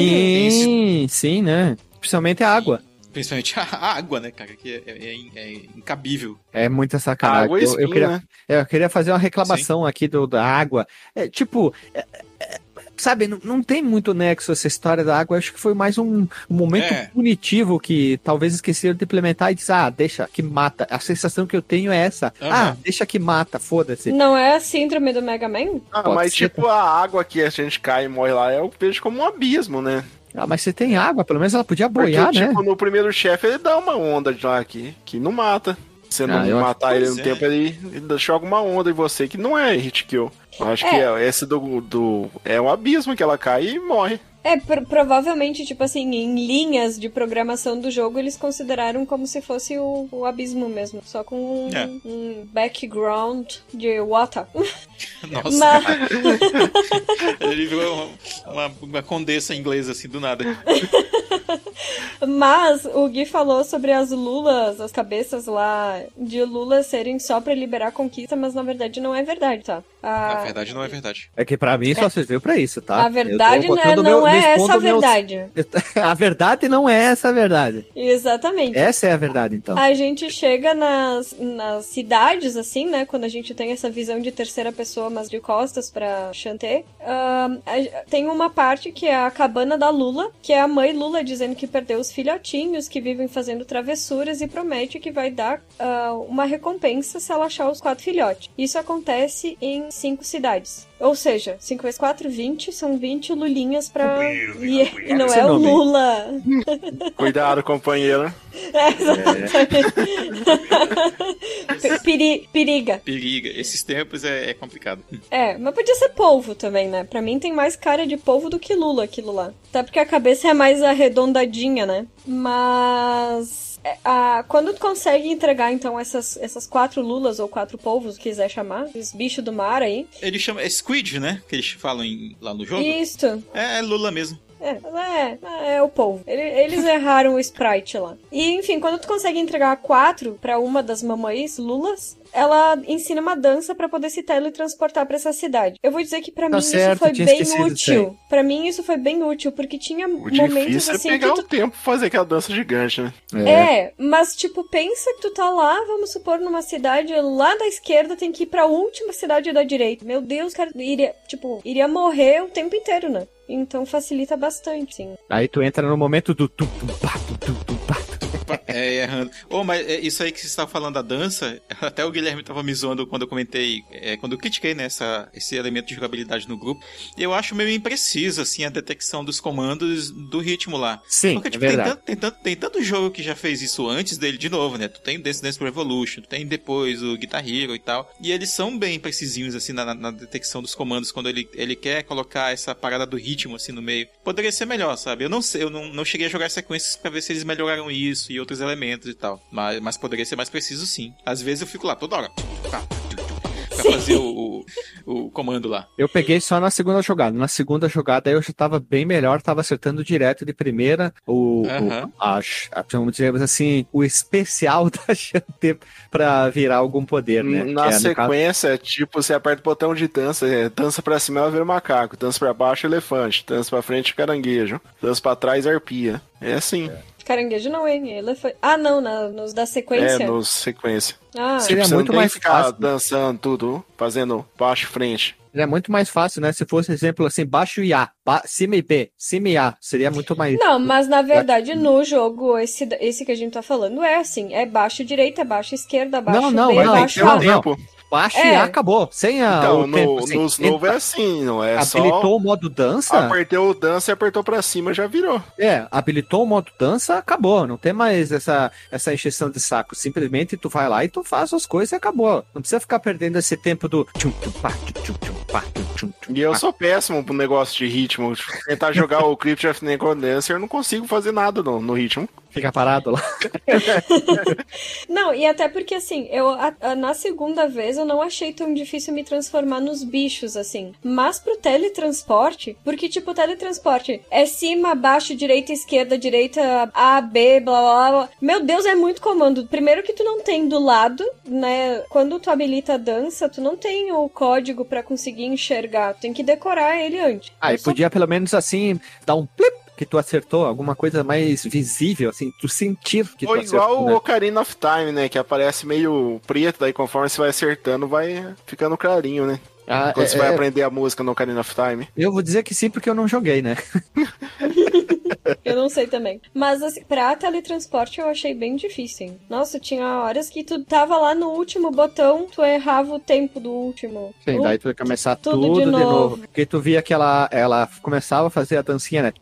Speaker 1: Sim, sim, né? Principalmente a água.
Speaker 3: Principalmente a água, né, cara? Que é, é- é incabível.
Speaker 1: É muita sacanagem.
Speaker 4: Água
Speaker 1: eu, eu queria,
Speaker 4: né?
Speaker 1: eu queria fazer uma reclamação aqui do, da água. É, tipo, é, é, sabe, não, não tem muito nexo essa história da água. Eu acho que foi mais um, um momento
Speaker 3: É.
Speaker 1: punitivo que talvez esqueceram de implementar e diz, ah, deixa que mata. A sensação que eu tenho é essa.
Speaker 3: Aham.
Speaker 1: Ah, deixa que mata, foda-se.
Speaker 2: Não é a síndrome do Mega Man?
Speaker 4: Ah,
Speaker 1: Pode
Speaker 4: mas
Speaker 1: ser.
Speaker 4: tipo, a água que a gente cai e morre lá, eu vejo como um abismo, né?
Speaker 1: Ah, mas você tem água, pelo menos ela podia
Speaker 4: Porque,
Speaker 1: boiar, né?
Speaker 4: tipo, no primeiro chefe ele dá uma onda de lá aqui, que não mata. Se não
Speaker 1: Ah, acho-
Speaker 4: matar ele no
Speaker 3: é.
Speaker 4: tempo, ele, ele joga uma onda em você que não é hit kill. Acho que é, esse do, do. É um abismo que ela cai e morre.
Speaker 2: É, pro- provavelmente, tipo assim, em linhas de programação do jogo, eles consideraram como se fosse o, o abismo mesmo. Só com um,
Speaker 3: É.
Speaker 2: um background de water.
Speaker 3: Nossa,
Speaker 2: Mas-
Speaker 3: ele virou uma, uma, uma condessa inglesa, assim, do nada.
Speaker 2: Mas o Gui falou sobre as lulas, as cabeças lá de lulas serem só pra liberar conquista, mas na verdade não é verdade, tá?
Speaker 3: Na
Speaker 2: A,
Speaker 3: verdade, não é verdade.
Speaker 1: É que pra mim só serviu pra isso, tá?
Speaker 2: a verdade não é, não
Speaker 1: meu-
Speaker 2: é essa a
Speaker 1: expondo meus-
Speaker 2: verdade.
Speaker 1: A verdade não é essa a verdade.
Speaker 2: Exatamente.
Speaker 1: Essa é a verdade, então.
Speaker 2: A gente chega nas, nas cidades, assim, né? Quando a gente tem essa visão de terceira pessoa, mas de costas pra a- tem uma parte que é a cabana da Lula, que é a mãe Lula dizendo que perdeu os filhotinhos, que vivem fazendo travessuras e promete que vai dar ah, uma recompensa se ela achar os quatro filhotes. Isso acontece em cinco cidades. Ou seja, 5 vezes 4, 20, são 20 lulinhas pra. E, e não
Speaker 1: Esse
Speaker 2: é o
Speaker 1: nome.
Speaker 2: Lula.
Speaker 4: Cuidado, companheiro.
Speaker 2: É, exatamente. Peri- periga.
Speaker 3: Periga. Esses tempos é, é complicado.
Speaker 2: É, mas podia ser polvo também, né? Pra mim tem mais cara de polvo do que Lula aquilo lá. Até porque a cabeça é mais arredondadinha, né? Mas. É, a- quando tu consegue entregar, então, essas, essas quatro lulas ou quatro polvos, quiser chamar, os bichos do mar aí.
Speaker 3: Ele chama. É Squid, né? Que eles falam em- lá no jogo.
Speaker 2: Isto.
Speaker 3: É, é Lula mesmo.
Speaker 2: É, é, é o povo. Ele- Eles erraram o sprite lá. E, enfim, quando tu consegue entregar quatro pra uma das mamães lulas, ela ensina uma dança pra poder se teletransportar pra essa cidade. Eu vou dizer que pra
Speaker 1: Tá
Speaker 2: mim
Speaker 1: certo,
Speaker 2: isso foi bem útil. Pra mim isso foi bem útil, porque tinha
Speaker 4: O
Speaker 2: momentos
Speaker 4: é
Speaker 2: assim
Speaker 4: pegar
Speaker 2: que
Speaker 4: o
Speaker 2: tu
Speaker 4: tempo pra fazer aquela dança gigante, né?
Speaker 2: é, mas tipo, pensa que tu tá lá, vamos supor, numa cidade lá da esquerda, tem que ir pra última cidade da direita. Meu Deus, cara, iria, tipo, iria morrer o tempo inteiro, né? Então facilita bastante, sim.
Speaker 1: Aí tu entra no momento do tu, tu, tu, tu, tu, pá, tu.
Speaker 3: É, errando. Oh, mas é, isso aí que você estava falando da dança, até o Guilherme estava me zoando quando eu comentei, é, quando eu critiquei né, essa, esse elemento de jogabilidade no grupo. Eu acho meio impreciso, assim, a detecção dos comandos do ritmo lá.
Speaker 1: Sim,
Speaker 3: Porque,
Speaker 1: é
Speaker 3: tipo, tem,
Speaker 1: verdade.
Speaker 3: tanto, tem, tanto, tem tanto jogo que já fez isso antes dele de novo, né? Tu tem o Dance Dance Revolution, tu tem depois o Guitar Hero e tal. E eles são bem precisinhos, assim, na, na- detecção dos comandos, quando ele, ele quer colocar essa parada do ritmo, assim, no meio. Poderia ser melhor, sabe? Eu não sei, eu não, não cheguei a jogar sequências pra ver se eles melhoraram isso e outros elementos e tal. Mas, mas poderia ser mais preciso, sim. Às vezes eu fico lá toda hora. Pra fazer o, o, o comando lá.
Speaker 1: Eu peguei só na segunda jogada. Na segunda jogada eu já tava bem melhor, tava acertando direto de primeira o,
Speaker 3: Aham.
Speaker 1: o a, a- vamos dizer assim, o especial da Shantae pra virar algum poder, né?
Speaker 4: Na
Speaker 1: é, no caso-
Speaker 4: sequência, tipo, você aperta o botão de dança, é, dança pra cima ela vira macaco, dança pra baixo elefante, dança pra frente caranguejo, dança pra trás arpia. É assim,
Speaker 2: Caranguejo não, hein? Elefante. Ah, não, na- nos da
Speaker 4: é,
Speaker 2: sequência.
Speaker 4: no sequência.
Speaker 2: Ah,
Speaker 1: Seria
Speaker 4: Você
Speaker 1: muito
Speaker 4: não tem
Speaker 1: mais
Speaker 4: que ficar
Speaker 1: fácil.
Speaker 4: dançando tudo, fazendo baixo e frente.
Speaker 1: É muito mais fácil, né? Se fosse exemplo assim, baixo e A, ba- cima e B, cima e A, seria muito mais.
Speaker 2: Não, mas na verdade no jogo, esse, esse que a gente tá falando é assim: é baixo direita, baixo esquerda, baixo
Speaker 1: Não, não,
Speaker 2: B,
Speaker 1: que
Speaker 2: baixo
Speaker 1: ter um
Speaker 2: A.
Speaker 1: tempo. Baixo
Speaker 2: É.
Speaker 1: e A acabou. Sem a,
Speaker 4: Então,
Speaker 1: o
Speaker 4: no,
Speaker 1: tempo. assim,
Speaker 4: nos novos é assim, não é
Speaker 1: habilitou
Speaker 4: só...
Speaker 1: o modo dança.
Speaker 4: Apertou o dança e apertou pra cima, já virou.
Speaker 1: É, habilitou o modo dança, acabou. Não tem mais essa, essa encheção de saco. Simplesmente tu vai lá e tu faz as coisas e acabou. Não precisa ficar perdendo esse tempo do tchum, tchum, pá, tchum, tchum, tchum, pá, tchum, tchum, tchum,
Speaker 4: E eu sou péssimo pro negócio de ritmo. Tentar jogar o Crypt of Necrodancer, eu não consigo fazer nada no, no ritmo.
Speaker 1: Fica parado lá.
Speaker 2: Não, e até porque assim, eu a- a- na segunda vez eu não achei tão difícil me transformar nos bichos, assim. Mas pro teletransporte, porque tipo, teletransporte é cima, baixo, direita, esquerda, direita, A, B, blá blá blá. Meu Deus, é muito comando. Primeiro que tu não tem do lado, né? Quando tu habilita a dança, tu não tem o código pra conseguir enxergar. Tu tem que decorar ele antes.
Speaker 1: Ah,
Speaker 2: Eu
Speaker 1: e
Speaker 2: sou
Speaker 1: podia pelo menos assim dar um plip que tu acertou, alguma coisa mais visível, assim, tu sentir que
Speaker 4: Ou
Speaker 1: tu acertou.
Speaker 4: igual
Speaker 1: né?
Speaker 4: o Ocarina of Time, né? Que aparece meio preto, daí conforme você vai acertando, vai ficando clarinho, né?
Speaker 1: Ah,
Speaker 4: Quando
Speaker 1: é-
Speaker 4: você vai
Speaker 1: é,
Speaker 4: aprender a música no Ocarina of Time.
Speaker 1: Eu vou dizer que sim, porque eu não joguei, né?
Speaker 2: Eu não sei também. Mas assim, pra teletransporte eu achei bem difícil. hein? Nossa, tinha horas que tu tava lá no último botão, tu errava o tempo do último.
Speaker 1: Sim,
Speaker 2: Uh,
Speaker 1: daí tu ia começar
Speaker 2: tudo
Speaker 1: tudo,
Speaker 2: de
Speaker 1: de, novo.
Speaker 2: novo.
Speaker 1: Porque tu via que ela, ela começava a fazer a dancinha, né?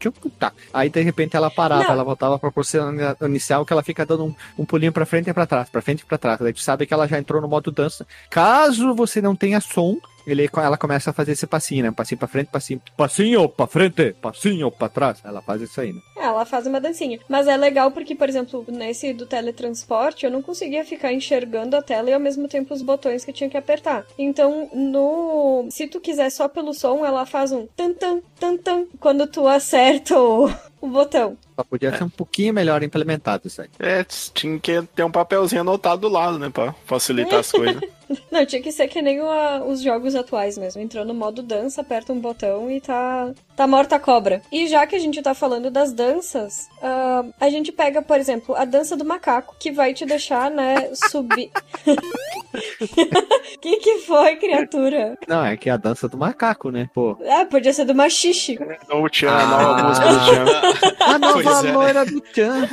Speaker 1: Aí de repente ela parava,
Speaker 2: Não.
Speaker 1: ela voltava pra posição inicial, que ela fica dando um, um pulinho pra frente e pra trás, pra frente e pra trás. Daí tu sabe que ela já entrou no modo dança. Caso você não tenha som, ele, ela começa a fazer esse passinho, né? Passinho pra frente, passinho. Passinho pra frente, passinho pra trás. Ela faz isso aí, né?
Speaker 2: Ela faz uma dancinha. Mas é legal porque, por exemplo, nesse do teletransporte, eu não conseguia ficar enxergando a tela e ao mesmo tempo os botões que eu tinha que apertar. Então, no. Se tu quiser só pelo som, ela faz um tan tan tan tan quando tu acerta o, o botão.
Speaker 1: Só podia ser um pouquinho melhor implementado isso aí.
Speaker 4: É, tinha que ter um papelzinho anotado do lado, né? Pra facilitar as coisas.
Speaker 2: Não, tinha que ser que nem o- a- os jogos atuais mesmo. Entrou no modo dança, aperta um botão e tá, tá morta a cobra. E já que a gente tá falando das danças, ah, a gente pega, por exemplo, a dança do macaco, que vai te deixar, né, subir. que que foi, criatura?
Speaker 1: Não, é que é a dança do macaco, né? Pô.
Speaker 2: Ah, podia ser do machixe.
Speaker 4: o Tchan, a nova
Speaker 3: Ah.
Speaker 4: música do Tchan.
Speaker 1: A nova
Speaker 3: é.
Speaker 1: loira do Tchan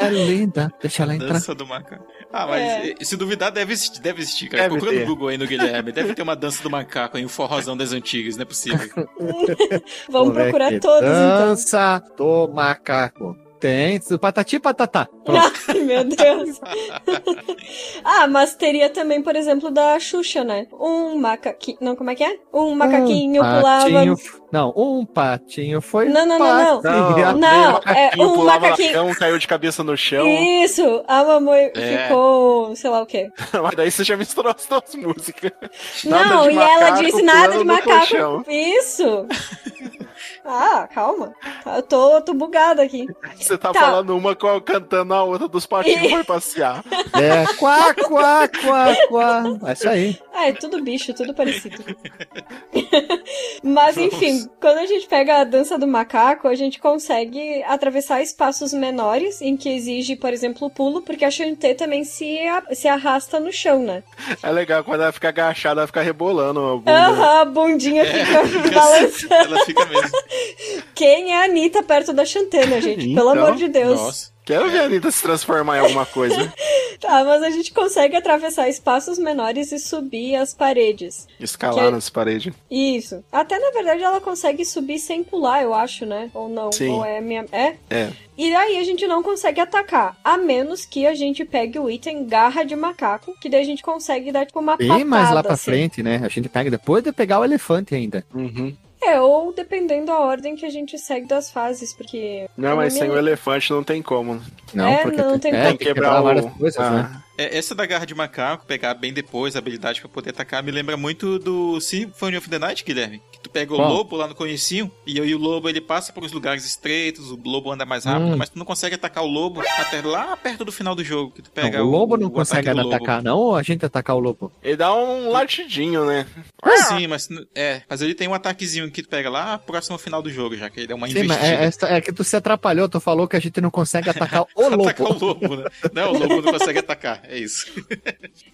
Speaker 1: é linda. Deixa ela entrar.
Speaker 3: Dança do macaco. Ah, mas
Speaker 2: É.
Speaker 3: se duvidar, deve existir, deve existir, cara.
Speaker 4: Deve
Speaker 3: Procura
Speaker 4: ter.
Speaker 3: no Google aí no Guilherme. Deve ter uma dança do macaco aí, um forrozão das antigas, não é possível.
Speaker 2: Vamos
Speaker 1: Como é
Speaker 2: procurar
Speaker 1: que
Speaker 2: todos, então.
Speaker 1: Dança do macaco. Tem, patati e patatá.
Speaker 2: Ai, meu Deus. ah, mas teria também, por exemplo, da Xuxa, né? Um macaquinho. Não, como é que é? Um macaquinho
Speaker 1: um
Speaker 2: pulava.
Speaker 1: patinho, Não, um patinho foi.
Speaker 2: Não, não, não, não. Não,
Speaker 4: veio
Speaker 2: é
Speaker 4: macaquinho,
Speaker 2: um
Speaker 4: pulava
Speaker 2: macaquinho-
Speaker 4: caiu de cabeça no chão.
Speaker 2: Isso! A mamãe
Speaker 3: É.
Speaker 2: ficou, sei lá o quê.
Speaker 4: Mas daí você já misturou as duas músicas. Nada
Speaker 2: não, e ela disse nada de macaco. Isso! Ah, calma. Eu tô, tô bugada aqui.
Speaker 4: Você tá,
Speaker 2: Tá.
Speaker 4: falando uma cantando a outra dos patinhos foi passear.
Speaker 1: É, quá, quá, quá, quá. É isso aí.
Speaker 2: Ah, é tudo bicho, tudo parecido. Mas enfim, quando a gente pega a dança do macaco, a gente consegue atravessar espaços menores em que exige, por exemplo, o pulo, porque a Shantae também se, a- se arrasta no chão, né?
Speaker 4: É legal, quando ela fica agachada, ela fica rebolando a bunda.
Speaker 2: Aham, a bundinha fica balançando.
Speaker 3: Ela fica mesmo.
Speaker 2: Quem é a Anitta perto da Shantae, né, gente? Pelo
Speaker 4: Então,
Speaker 2: amor de Deus.
Speaker 3: Nossa.
Speaker 4: Quero ver a Anitta se transformar em alguma coisa.
Speaker 2: Tá, mas a gente consegue atravessar espaços menores e subir as paredes.
Speaker 4: Escalar
Speaker 2: Que-
Speaker 4: nas paredes.
Speaker 2: Isso. Até na verdade ela consegue subir sem pular, eu acho, né? Ou não?
Speaker 4: Sim.
Speaker 2: Ou é minha. É?
Speaker 4: É.
Speaker 2: E aí a gente não consegue atacar. A menos que a gente pegue o item garra de macaco, que daí a gente consegue dar tipo uma
Speaker 1: Bem
Speaker 2: patada.
Speaker 1: mais lá pra
Speaker 2: assim.
Speaker 1: frente, né? A gente pega depois de pegar o elefante ainda.
Speaker 4: Uhum.
Speaker 2: É, ou dependendo da ordem que a gente segue das fases, porque.
Speaker 4: Não, mas sem o elefante não tem como.
Speaker 1: Não,
Speaker 2: É,
Speaker 1: porque
Speaker 2: não tem
Speaker 1: é,
Speaker 2: como.
Speaker 1: tem que quebrar, várias coisas,
Speaker 4: Ah,
Speaker 1: né?
Speaker 3: É, essa da garra de macaco, pegar bem depois a habilidade pra poder atacar, me lembra muito do Symphony of the Night, Guilherme. Que tu pega o lobo lá no conhecinho, e aí o lobo ele passa por uns lugares estreitos, o lobo anda mais rápido,
Speaker 1: Hum.
Speaker 3: mas tu não consegue atacar o lobo até lá perto do final do jogo, que tu pega
Speaker 1: Não, o lobo não
Speaker 3: o
Speaker 1: consegue atacar, não, ou a gente atacar o lobo?
Speaker 4: Ele dá um latidinho, né?
Speaker 3: Sim, mas é, mas ele tem um ataquezinho que tu pega lá próximo ao final do jogo, já que ele dá uma
Speaker 1: Sim, mas
Speaker 3: investida.
Speaker 1: é, essa- é que tu se atrapalhou, tu falou que a gente não consegue atacar o lobo.
Speaker 3: Atacar o lobo, né? Não, o lobo não consegue atacar, é isso.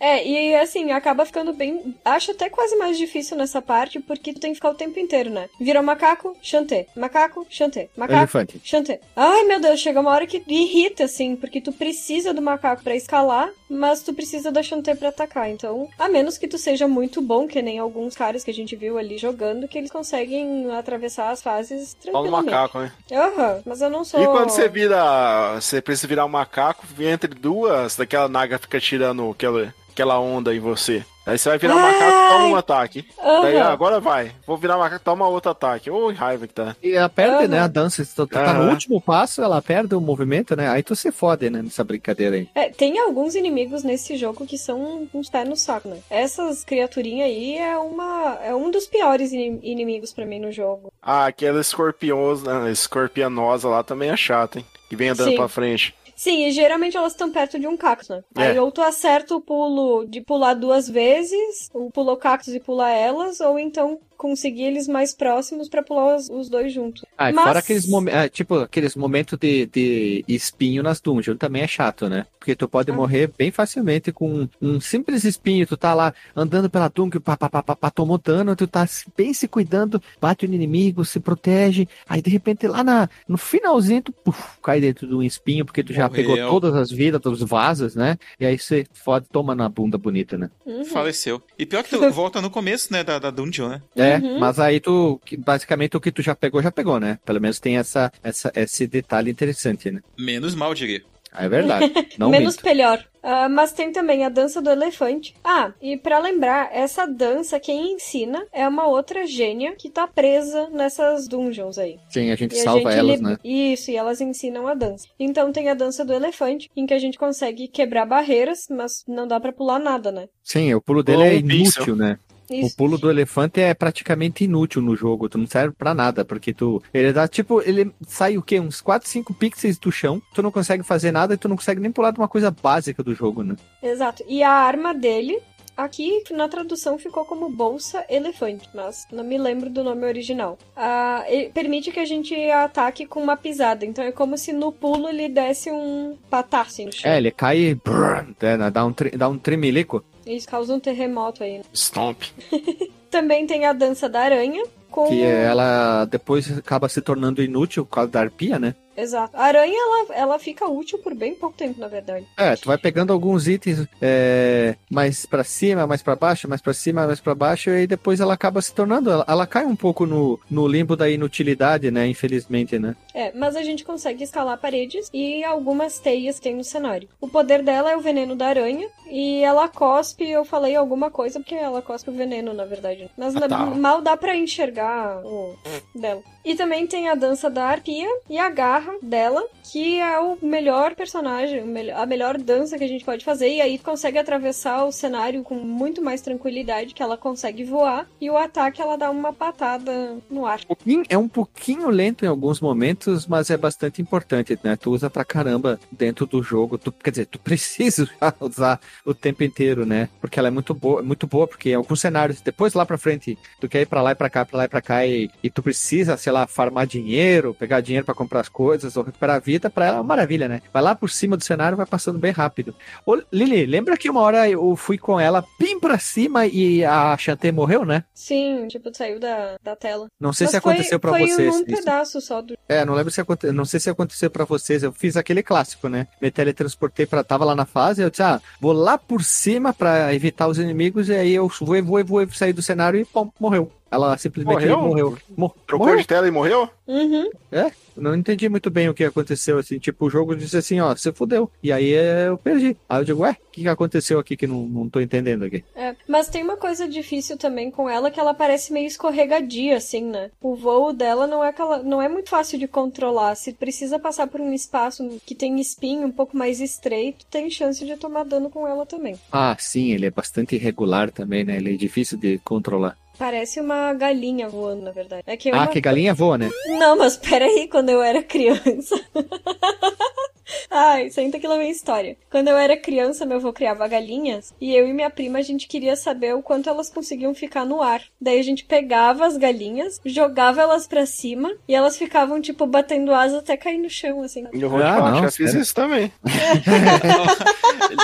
Speaker 2: É, e assim, acaba ficando bem. Acho até quase mais difícil nessa parte, porque tu tem que ficar o tempo inteiro, né? Vira macaco, chantê. Macaco, chantê. Macaco,
Speaker 1: Elefante.
Speaker 2: chantê. Ai, meu Deus, chega uma hora que irrita, assim, porque tu precisa do macaco pra escalar, mas tu precisa da chantê pra atacar. Então, a menos que tu seja muito bom, que nem alguns caras que a gente viu ali jogando, que eles conseguem atravessar as fases tranquilamente.
Speaker 4: macaco, né?
Speaker 2: Aham, mas eu não sou.
Speaker 4: E quando você vira. Você precisa virar um macaco, entre duas, daquela naga fica tirando aquela, aquela onda em você. Aí você vai virar
Speaker 2: Ai.
Speaker 4: macaco, toma um ataque. Daí,
Speaker 2: Aham.
Speaker 4: ah, agora vai. Vou virar macaco, toma outro ataque. Ô, raiva que tá.
Speaker 1: E ela perde,
Speaker 2: Aham.
Speaker 1: né, a dança. Se tu tá no
Speaker 4: Aham.
Speaker 1: último passo, ela perde o movimento, né? Aí tu se fode, né, nessa brincadeira aí.
Speaker 2: É, tem alguns inimigos nesse jogo que são uns pés no saco, né? Essas criaturinhas aí é uma é um dos piores ini- inimigos pra mim no jogo.
Speaker 4: Ah, aquela escorpiosa, escorpianosa lá também é chata, hein? Que vem andando
Speaker 2: Sim.
Speaker 4: pra frente.
Speaker 2: Sim, e geralmente elas estão perto de um cactus, né?
Speaker 4: É.
Speaker 2: Aí ou tu acerta o pulo de pular duas vezes, ou pula o cactus e pula elas, ou então conseguir eles mais próximos pra pular os, os dois juntos.
Speaker 1: Ah,
Speaker 2: Mas-
Speaker 1: fora aqueles momentos, tipo, aqueles momentos de, de espinho nas dungeons também é chato, né? Porque tu pode
Speaker 2: Ah.
Speaker 1: morrer bem facilmente com um simples espinho, tu tá lá andando pela dungeon, pá, pá, pá, pá, pá, tomou dano, tu tá bem se cuidando, bate no inimigo, se protege, aí de repente lá na, no finalzinho tu puf, cai dentro de um espinho, porque tu já
Speaker 3: Morreu.
Speaker 1: pegou todas as vidas dos vasos, né? E aí você fode, toma na bunda bonita, né?
Speaker 2: Uhum.
Speaker 3: Faleceu. E pior que tu volta no começo, né, da, da dungeon, né?
Speaker 1: É,
Speaker 2: Uhum.
Speaker 1: mas aí tu, basicamente o que tu já pegou, já pegou, né? Pelo menos tem essa, essa, esse detalhe interessante, né?
Speaker 3: Menos mal, diria.
Speaker 1: Ah, É verdade. Não
Speaker 2: Menos
Speaker 1: minto.
Speaker 2: melhor. Ah, mas tem também a dança do elefante. Ah, e pra lembrar, essa dança quem ensina é uma outra gênia que tá presa nessas dungeons aí.
Speaker 1: Sim, a gente
Speaker 2: E a
Speaker 1: salva
Speaker 2: gente
Speaker 1: elas,
Speaker 2: li-
Speaker 1: né?
Speaker 2: Isso, e elas ensinam a dança. Então tem a dança do elefante, em que a gente consegue quebrar barreiras, mas não dá pra pular nada, né?
Speaker 1: Sim, o pulo dele é inútil,
Speaker 4: pixel.
Speaker 1: né?
Speaker 2: Isso.
Speaker 1: O pulo do elefante é praticamente inútil no jogo, tu não serve pra nada, porque tu. Ele dá tipo, ele sai o quê? Uns 4, 5 pixels do chão, tu não consegue fazer nada e tu não consegue nem pular de uma coisa básica do jogo, né?
Speaker 2: Exato. E a arma dele, aqui na tradução ficou como bolsa elefante, mas não me lembro do nome original. Ah, ele permite que a gente ataque com uma pisada, então é como se no pulo ele desse um patasse no chão.
Speaker 1: É, ele cai e brrr, né, dá um, tre- dá um tremelico.
Speaker 2: Isso causa um terremoto aí. né?
Speaker 4: Stomp.
Speaker 2: Também tem a dança da aranha. Com...
Speaker 1: Que ela depois acaba se tornando inútil por causa da arpia, né?
Speaker 2: Exato. A aranha, ela, ela fica útil por bem pouco tempo, na verdade.
Speaker 1: É, tu vai pegando alguns itens é, mais pra cima, mais pra baixo, mais pra cima, mais pra baixo, e depois ela acaba se tornando. Ela, ela cai um pouco no, no limbo da inutilidade, né? Infelizmente, né?
Speaker 2: É, mas a gente consegue escalar paredes e algumas teias tem no cenário. O poder dela é o veneno da aranha e ela cospe, eu falei alguma coisa porque ela cospe o veneno, na verdade. Mas
Speaker 4: Ah, tá.
Speaker 2: mal dá pra enxergar o dela. E também tem a dança da arpia e a garra dela, que é o melhor personagem, a melhor dança que a gente pode fazer. E aí consegue atravessar o cenário com muito mais tranquilidade, que ela consegue voar. E o ataque ela dá uma patada no ar.
Speaker 1: é um pouquinho lento em alguns momentos, mas é bastante importante, né? Tu usa pra caramba dentro do jogo. Tu, quer dizer, tu precisa usar o tempo inteiro, né? Porque ela é muito boa, muito boa, porque em alguns cenários, depois lá pra frente, tu quer ir pra lá e pra cá, pra lá e pra cá, e, e tu precisa, sei lá, farmar dinheiro, pegar dinheiro pra comprar as coisas. Coisas ou recuperar a vida, pra ela é uma maravilha, né? Vai lá por cima do cenário, vai passando bem rápido. Ô, Lili, lembra que uma hora eu fui com ela bem pra cima e a Shantae morreu, né?
Speaker 2: Sim, tipo, saiu da, da tela.
Speaker 1: Não sei
Speaker 2: Mas
Speaker 1: se aconteceu pra
Speaker 2: foi
Speaker 1: vocês.
Speaker 2: um
Speaker 1: isso.
Speaker 2: pedaço só do.
Speaker 1: É, não lembro se aconteceu, não sei se aconteceu pra vocês. Eu fiz aquele clássico, né? Me teletransportei para tava lá na fase, eu disse, ah, vou lá por cima pra evitar os inimigos e aí eu voei, voei, voei, saí do cenário e pum, morreu. Ela simplesmente
Speaker 4: Morreu?
Speaker 1: morreu. Mor-
Speaker 4: Trocou
Speaker 1: morreu.
Speaker 4: de tela e morreu?
Speaker 2: Uhum.
Speaker 1: É, não entendi muito bem o que aconteceu, assim, tipo, o jogo disse assim, ó, você fudeu. E aí é, eu perdi. Aí eu digo, ué, o que, que aconteceu aqui que não, não tô entendendo aqui?
Speaker 2: É, mas tem uma coisa difícil também com ela que ela parece meio escorregadia, assim, né? O voo dela não é aquela, não é muito fácil de controlar. Se precisa passar por um espaço que tem espinho um pouco mais estreito, tem chance de tomar dano com ela também.
Speaker 1: Ah, sim, ele é bastante irregular também, né? Ele é difícil de controlar.
Speaker 2: Parece uma galinha voando, na verdade. É que
Speaker 1: Ah,
Speaker 2: uma...
Speaker 1: que galinha voa, né?
Speaker 2: Não, mas peraí, quando eu era criança. Ai, senta que lá vem história. Quando eu era criança, meu avô criava galinhas e eu e minha prima a gente queria saber o quanto elas conseguiam ficar no ar. Daí a gente pegava as galinhas, jogava elas pra cima e elas ficavam tipo batendo asa até cair no chão, assim.
Speaker 4: Eu vou te
Speaker 1: Ah,
Speaker 4: falar,
Speaker 1: não,
Speaker 4: já fiz
Speaker 1: sério?
Speaker 4: isso também.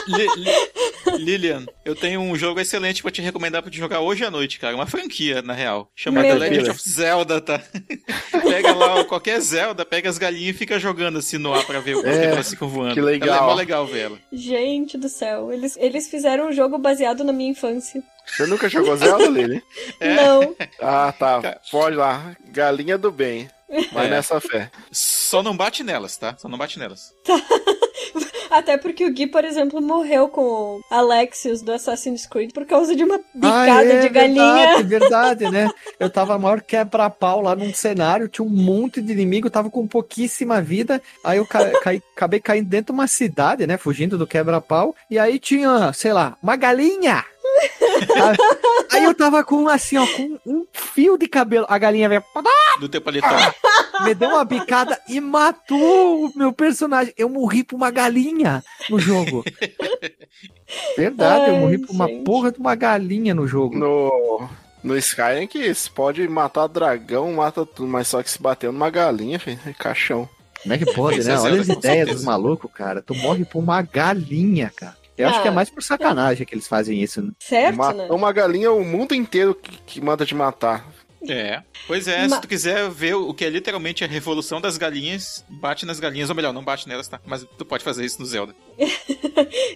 Speaker 3: Li- Li- Lilian, eu tenho um jogo excelente pra te recomendar pra te jogar hoje à noite, cara. Uma franquia, na real. Chama
Speaker 2: Meu
Speaker 3: The Legend
Speaker 4: Deus.
Speaker 3: of Zelda, tá? pega lá qualquer Zelda, pega as galinhas e fica jogando assim no ar pra ver o quanto
Speaker 4: É,
Speaker 3: que elas ficam voando.
Speaker 4: que legal.
Speaker 3: Ela é mó legal ver ela.
Speaker 2: Gente do céu, eles, eles fizeram um jogo baseado na minha infância.
Speaker 4: Você nunca jogou Zelda, Lili?
Speaker 3: É.
Speaker 2: Não.
Speaker 4: Ah, tá. Pode lá. Galinha do bem. Vai
Speaker 3: É.
Speaker 4: nessa fé.
Speaker 3: Só não bate nelas, tá? Só não bate nelas.
Speaker 2: Até porque o Gui, por exemplo, morreu com o Alexios do Assassin's Creed por causa de uma
Speaker 1: Ah,
Speaker 2: bicada
Speaker 1: é
Speaker 2: de galinha.
Speaker 1: Verdade, verdade, né? Eu tava maior quebra-pau lá num cenário, tinha um monte de inimigo, tava com pouquíssima vida. Aí eu ca- caí- acabei caindo dentro de uma cidade, né? Fugindo do quebra-pau. E aí tinha, sei lá, uma galinha. aí eu tava com assim, ó, com um fio de cabelo. A galinha veio,
Speaker 3: Do teu paletó.
Speaker 1: me deu uma bicada e matou o meu personagem. Eu morri por uma galinha no jogo. Verdade, eu
Speaker 2: Ai,
Speaker 1: morri por uma
Speaker 2: gente.
Speaker 1: porra de uma galinha no jogo.
Speaker 4: No, no Skyrim que você pode matar dragão, mata tudo, mas só que se bateu numa galinha, filho, é caixão.
Speaker 1: Como é que pode, né?
Speaker 3: é,
Speaker 1: Olha as
Speaker 3: Zelda, com
Speaker 1: ideias dos malucos, cara. Tu morre por uma galinha, cara. Eu acho
Speaker 2: Ah.
Speaker 1: que é mais por sacanagem que eles fazem isso, né?
Speaker 2: Certo,
Speaker 4: Matou
Speaker 2: né?
Speaker 4: uma galinha o mundo inteiro que, que manda te matar.
Speaker 3: É. Pois é,
Speaker 2: Ma-
Speaker 3: se tu quiser ver o que é literalmente a revolução das galinhas, bate nas galinhas, ou melhor, não bate nelas, tá? Mas tu pode fazer isso no Zelda.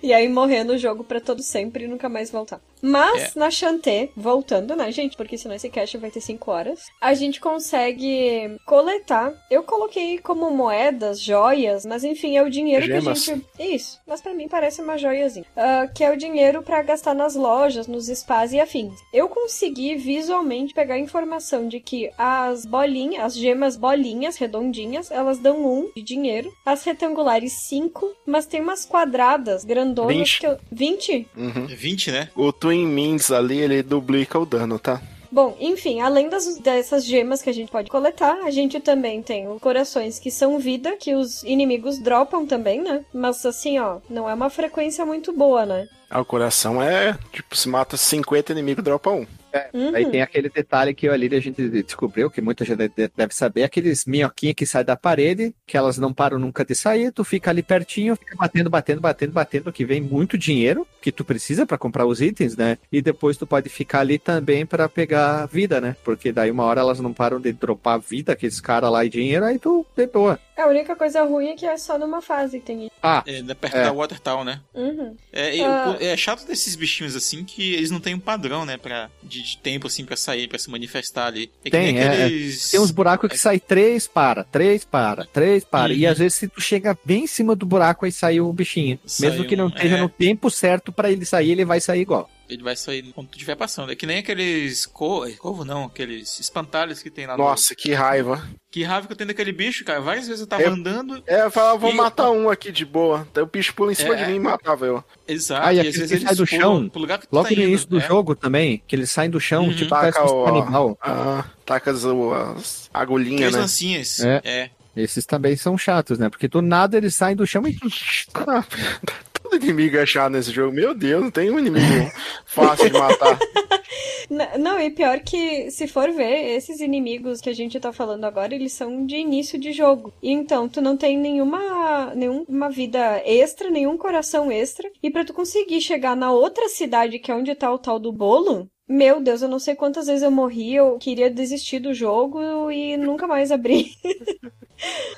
Speaker 2: E aí morrer no jogo pra todo sempre e nunca mais voltar. Mas
Speaker 3: É.
Speaker 2: na Chanté, voltando, né, gente? Porque senão esse cast vai ter 5 horas. A gente consegue coletar. Eu coloquei como moedas, joias, mas enfim, é o dinheiro
Speaker 4: Gemas.
Speaker 2: que a gente. Isso, mas pra mim parece uma joiazinha. Ah, que é o dinheiro pra gastar nas lojas, nos spas e afins. Eu consegui visualmente pegar a informação de que as bolinhas, as gemas bolinhas redondinhas, elas dão um de dinheiro. As retangulares, cinco, mas tem umas quadradas grandonas
Speaker 4: 20.
Speaker 2: que eu. 20?
Speaker 4: Uhum.
Speaker 3: É 20, né?
Speaker 4: O Twin Means ali, ele duplica o dano, tá?
Speaker 2: Bom, enfim, além das, dessas gemas que a gente pode coletar, a gente também tem os corações que são vida, que os inimigos dropam também, né? Mas assim, ó, não é uma frequência muito boa, né?
Speaker 4: Ah, o coração é, tipo, se mata 50 inimigos, dropa um.
Speaker 2: Uhum.
Speaker 1: Aí tem aquele detalhe que ali a gente descobriu, que muita gente de- deve saber, aqueles minhoquinhos que saem da parede, que elas não param nunca de sair, tu fica ali pertinho, fica batendo, batendo, batendo, batendo, que vem muito dinheiro, que tu precisa pra comprar os itens, né? E depois tu pode ficar ali também pra pegar vida, né? Porque daí uma hora elas não param de dropar vida, aqueles caras lá e dinheiro, aí tu de boa.
Speaker 2: A única coisa ruim é que é só numa fase que tem isso.
Speaker 1: Ah,
Speaker 3: É, da- perto
Speaker 1: É.
Speaker 3: da Water Town, né?
Speaker 2: Uhum.
Speaker 3: É,
Speaker 2: Ah.
Speaker 3: o- é chato desses bichinhos assim que eles não têm um padrão, né? Pra, de, de tempo assim pra sair, pra se manifestar ali. É que
Speaker 1: Tem,
Speaker 3: nem
Speaker 1: é,
Speaker 3: aqueles.
Speaker 1: Tem uns buracos que sai três para, três para, três para. E
Speaker 3: Uhum.
Speaker 1: às vezes se tu chega bem em cima do buraco, aí sai o bichinho.
Speaker 3: Sai
Speaker 1: Mesmo que não esteja
Speaker 3: é.
Speaker 1: no tempo certo pra ele sair, ele vai sair igual.
Speaker 3: Ele vai sair quando tu estiver passando. É que nem aqueles. Co... Corvo não, aqueles espantalhos que tem lá no.
Speaker 4: Nossa, que raiva.
Speaker 3: Que raiva que eu tenho daquele bicho, cara. Várias vezes eu tava
Speaker 4: É-
Speaker 3: andando.
Speaker 4: É, eu falava, vou
Speaker 3: E-
Speaker 4: matar um aqui de boa. Daí o bicho pula em cima
Speaker 3: É.
Speaker 4: de mim e matava eu.
Speaker 3: Exato.
Speaker 1: Ah, e
Speaker 3: e às vezes
Speaker 1: que sai do chão,
Speaker 3: pro lugar que tu
Speaker 1: Logo
Speaker 3: tá
Speaker 1: no
Speaker 3: indo.
Speaker 1: início do
Speaker 3: é.
Speaker 1: jogo também, que eles saem do chão,
Speaker 3: Uhum.
Speaker 1: tipo,
Speaker 4: Taca o-
Speaker 1: animal.
Speaker 4: Ah, taca as, as agulhinhas, né?
Speaker 3: lancinhas.
Speaker 1: É.
Speaker 3: é.
Speaker 1: Esses também são chatos, né? Porque do nada eles saem do chão e.
Speaker 4: Todo inimigo chato nesse jogo. Meu Deus, não tem um inimigo fácil de matar.
Speaker 2: Não, e pior que, se for ver, esses inimigos que a gente tá falando agora, eles são de início de jogo. E então, tu não tem nenhuma, nenhuma vida extra, nenhum coração extra. E pra tu conseguir chegar na outra cidade, que é onde tá o tal do bolo, meu Deus, eu não sei quantas vezes eu morri, eu queria desistir do jogo e nunca mais abri.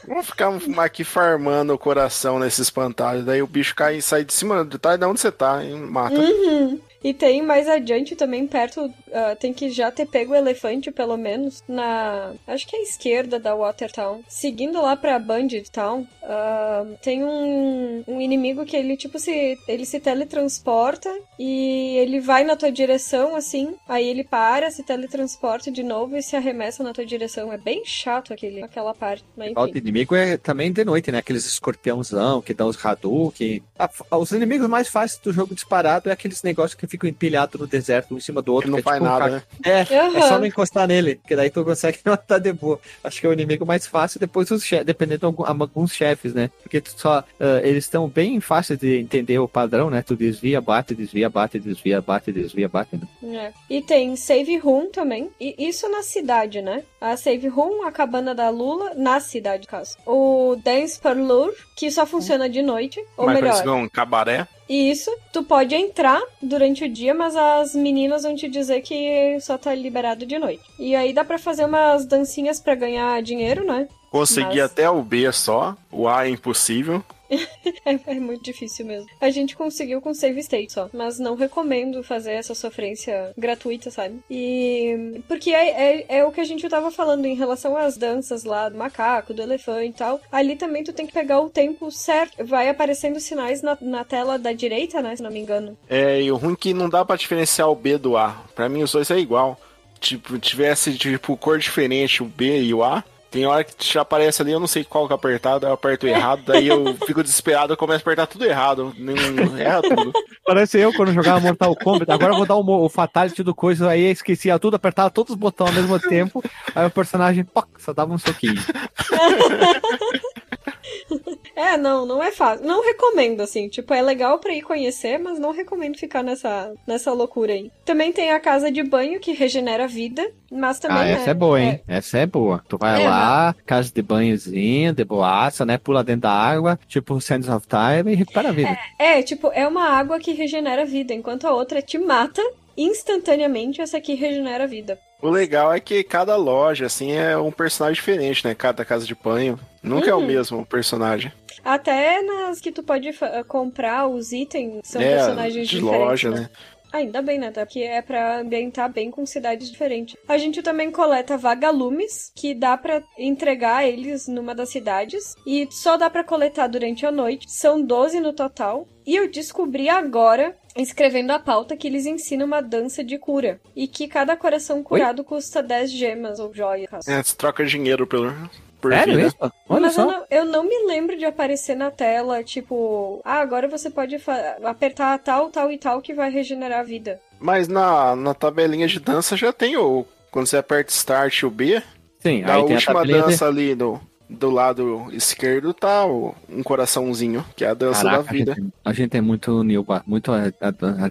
Speaker 4: Vamos ficar aqui farmando o coração nesse espantalho. Daí o bicho cai e sai de cima de tá, de onde você tá e mata.
Speaker 2: Uhum. E tem mais adiante também, perto, ah, tem que já ter pego o elefante, pelo menos, na. Acho que é a esquerda da Watertown. Seguindo lá pra Bandit Town, ah, tem um, um inimigo que ele, tipo, se. Ele se teletransporta e ele vai na tua direção, assim. Aí ele para, se teletransporta de novo e se arremessa na tua direção. É bem chato aquele, aquela parte. Mas
Speaker 1: O
Speaker 2: enfim.
Speaker 1: inimigo é também de noite, né? Aqueles escorpiãozão que dão os Hadouken. Os inimigos mais fáceis do jogo disparado é aqueles negócios que ficam empilhados no deserto, um em cima do outro.
Speaker 4: Ele não
Speaker 1: é
Speaker 4: faz
Speaker 1: tipo
Speaker 4: nada, né?
Speaker 1: É, é
Speaker 2: Aham.
Speaker 1: só não encostar nele, que daí tu consegue matar de boa. Acho que é o inimigo mais fácil, depois os chefes, dependendo de algum- alguns chefes, né? Porque tu só, ah, eles estão bem fáceis de entender o padrão, né? Tu desvia, bate, desvia, bate, desvia, bate, desvia, bate. né?
Speaker 2: É. E tem Save Room também. E isso na cidade, né? A Save Room, a cabana da Lula, na cidade, caso. O Dance Parlour, que só funciona de noite. Ou
Speaker 4: Mais
Speaker 2: melhor,
Speaker 4: um cabaré.
Speaker 2: E isso, tu pode entrar durante o dia, mas as meninas vão te dizer que só tá liberado de noite. E aí dá pra fazer umas dancinhas pra ganhar dinheiro, né?
Speaker 4: Consegui
Speaker 2: Mas-
Speaker 4: até o B só. O A é impossível.
Speaker 2: É, é muito difícil mesmo. A gente conseguiu com save state só, mas não recomendo fazer essa sofrência gratuita, sabe? E porque é, é, é o que a gente tava falando em relação às danças lá do macaco, do elefante e tal. Ali também tu tem que pegar o tempo certo. Vai aparecendo sinais na, na tela da direita, né? Se não me engano.
Speaker 4: É, e o ruim é que não dá pra diferenciar o B do A. Pra mim os dois é igual. Tipo, tivesse tipo cor diferente o B e o A. Tem hora que já aparece ali, eu não sei qual que é apertado, eu aperto errado, daí eu fico desesperado, eu começo a apertar tudo errado. Não, erra tudo.
Speaker 1: Parece eu quando jogava Mortal Kombat. Agora eu vou dar o, o Fatality do coisa, aí esquecia tudo, apertava todos os botões ao mesmo tempo. Aí o personagem, poc, só dava um soquinho.
Speaker 2: É, não, não é fácil. Não recomendo, assim. Tipo, é legal pra ir conhecer, mas não recomendo ficar nessa, nessa loucura aí. Também tem a casa de banho que regenera a vida, mas também.
Speaker 1: Ah,
Speaker 2: né,
Speaker 1: essa é boa, hein? Essa é boa. Tu vai
Speaker 2: É,
Speaker 1: lá, casa de banhozinho, de boaça, né? Pula dentro da água, tipo Sands of Time e recupera a vida.
Speaker 2: É, tipo, é uma água que regenera a vida, enquanto a outra te mata instantaneamente, essa aqui regenera a vida.
Speaker 4: O legal é que cada loja, assim, é um personagem diferente, né? Cada casa de banho. Nunca é o
Speaker 2: Uhum.
Speaker 4: mesmo personagem.
Speaker 2: Até nas que tu pode comprar os itens, são
Speaker 4: é,
Speaker 2: personagens
Speaker 4: de
Speaker 2: diferentes.
Speaker 4: loja,
Speaker 2: né?
Speaker 4: né?
Speaker 2: Ainda bem, né? Porque é pra ambientar bem com cidades diferentes. A gente também coleta vagalumes, que dá pra entregar eles numa das cidades. E só dá pra coletar durante a noite. São 12 no total. E eu descobri agora, escrevendo a pauta, que eles ensinam uma dança de cura. E que cada coração curado custa 10 gemas ou joias.
Speaker 4: É, você troca dinheiro pelo, por
Speaker 1: Sério
Speaker 4: vida.
Speaker 1: isso? Olha
Speaker 2: Mas
Speaker 1: só.
Speaker 2: eu não, eu não me lembro de aparecer na tela, tipo, ah, agora você pode apertar tal, tal e tal que vai regenerar a vida.
Speaker 4: Mas na, na tabelinha de dança já tem o. Quando você aperta Start e o B,
Speaker 1: Sim,
Speaker 4: na
Speaker 1: aí tem a
Speaker 4: última
Speaker 1: de-
Speaker 4: dança ali do, do lado esquerdo tá um coraçãozinho, que é a dança
Speaker 1: Caraca,
Speaker 4: da vida.
Speaker 1: A gente, a gente é muito Nilba, muito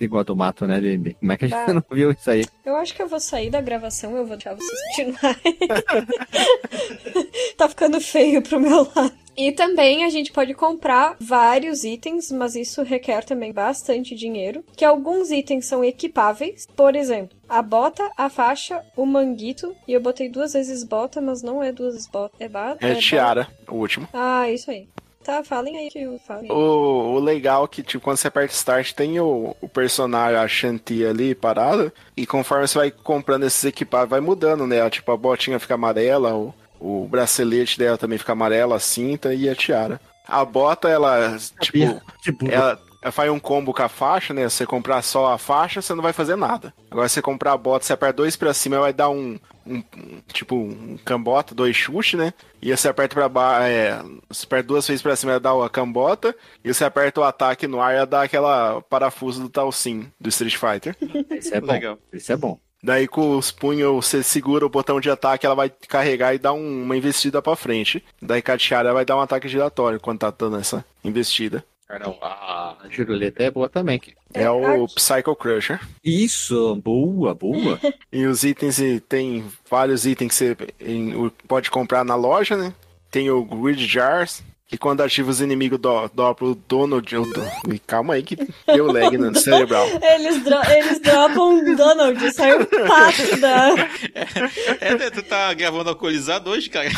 Speaker 1: igual do mato, né, Lili? Como é que a gente
Speaker 2: Bah.
Speaker 1: não viu isso aí?
Speaker 2: Eu acho que eu vou sair da gravação, eu vou deixar vocês continuarem. tá ficando feio pro meu lado. E também a gente pode comprar vários itens, mas isso requer também bastante dinheiro. Que alguns itens são equipáveis. Por exemplo, a bota, a faixa, o manguito. E eu botei duas vezes bota, mas não é duas vezes bota. É, ba
Speaker 4: É
Speaker 2: ba-
Speaker 4: tiara, o último.
Speaker 2: Ah, isso aí. Tá, falem aí que eu falem.
Speaker 4: O, o legal é que, tipo, quando você aperta Start, tem o, o personagem, a Shanti ali parado. E conforme você vai comprando esses equipamentos, vai mudando, né? Tipo, a botinha fica amarela, o, o bracelete dela também fica amarela, a cinta e a tiara. A bota, ela, tipo,
Speaker 1: Tipo,
Speaker 4: ela, ela faz um combo com a faixa, né? Se você comprar só a faixa, você não vai fazer nada. Agora, se você comprar a bota, você aperta dois pra cima, vai dar um, um- um- tipo, um cambota, dois chutes, né? E você aperta pra baixo, é, você aperta duas vezes pra cima, vai dar a cambota. E você aperta o ataque no ar, ia dar aquela parafuso do Talsim, do Street Fighter.
Speaker 1: isso é bom.
Speaker 3: Legal.
Speaker 1: Isso é bom.
Speaker 4: Daí com os punhos você segura o botão de ataque, ela vai carregar e dar um- uma investida pra frente. Daí com a tiara ela vai dar um ataque giratório quando tá dando essa investida.
Speaker 1: Ah, não, a Juruleta é boa também. que-
Speaker 4: É o Psycho Crusher.
Speaker 1: Isso, boa, boa.
Speaker 4: E os itens, e tem vários itens que você pode comprar na loja, né? Tem o Grid Jars, que quando ativa os inimigos do, dobra o Donald. o do- e calma aí que deu lag no cerebral.
Speaker 2: Eles, dro- eles dropam um Donald, sai um pato da.
Speaker 3: É, né, tu tá gravando alcoolizado hoje, cara?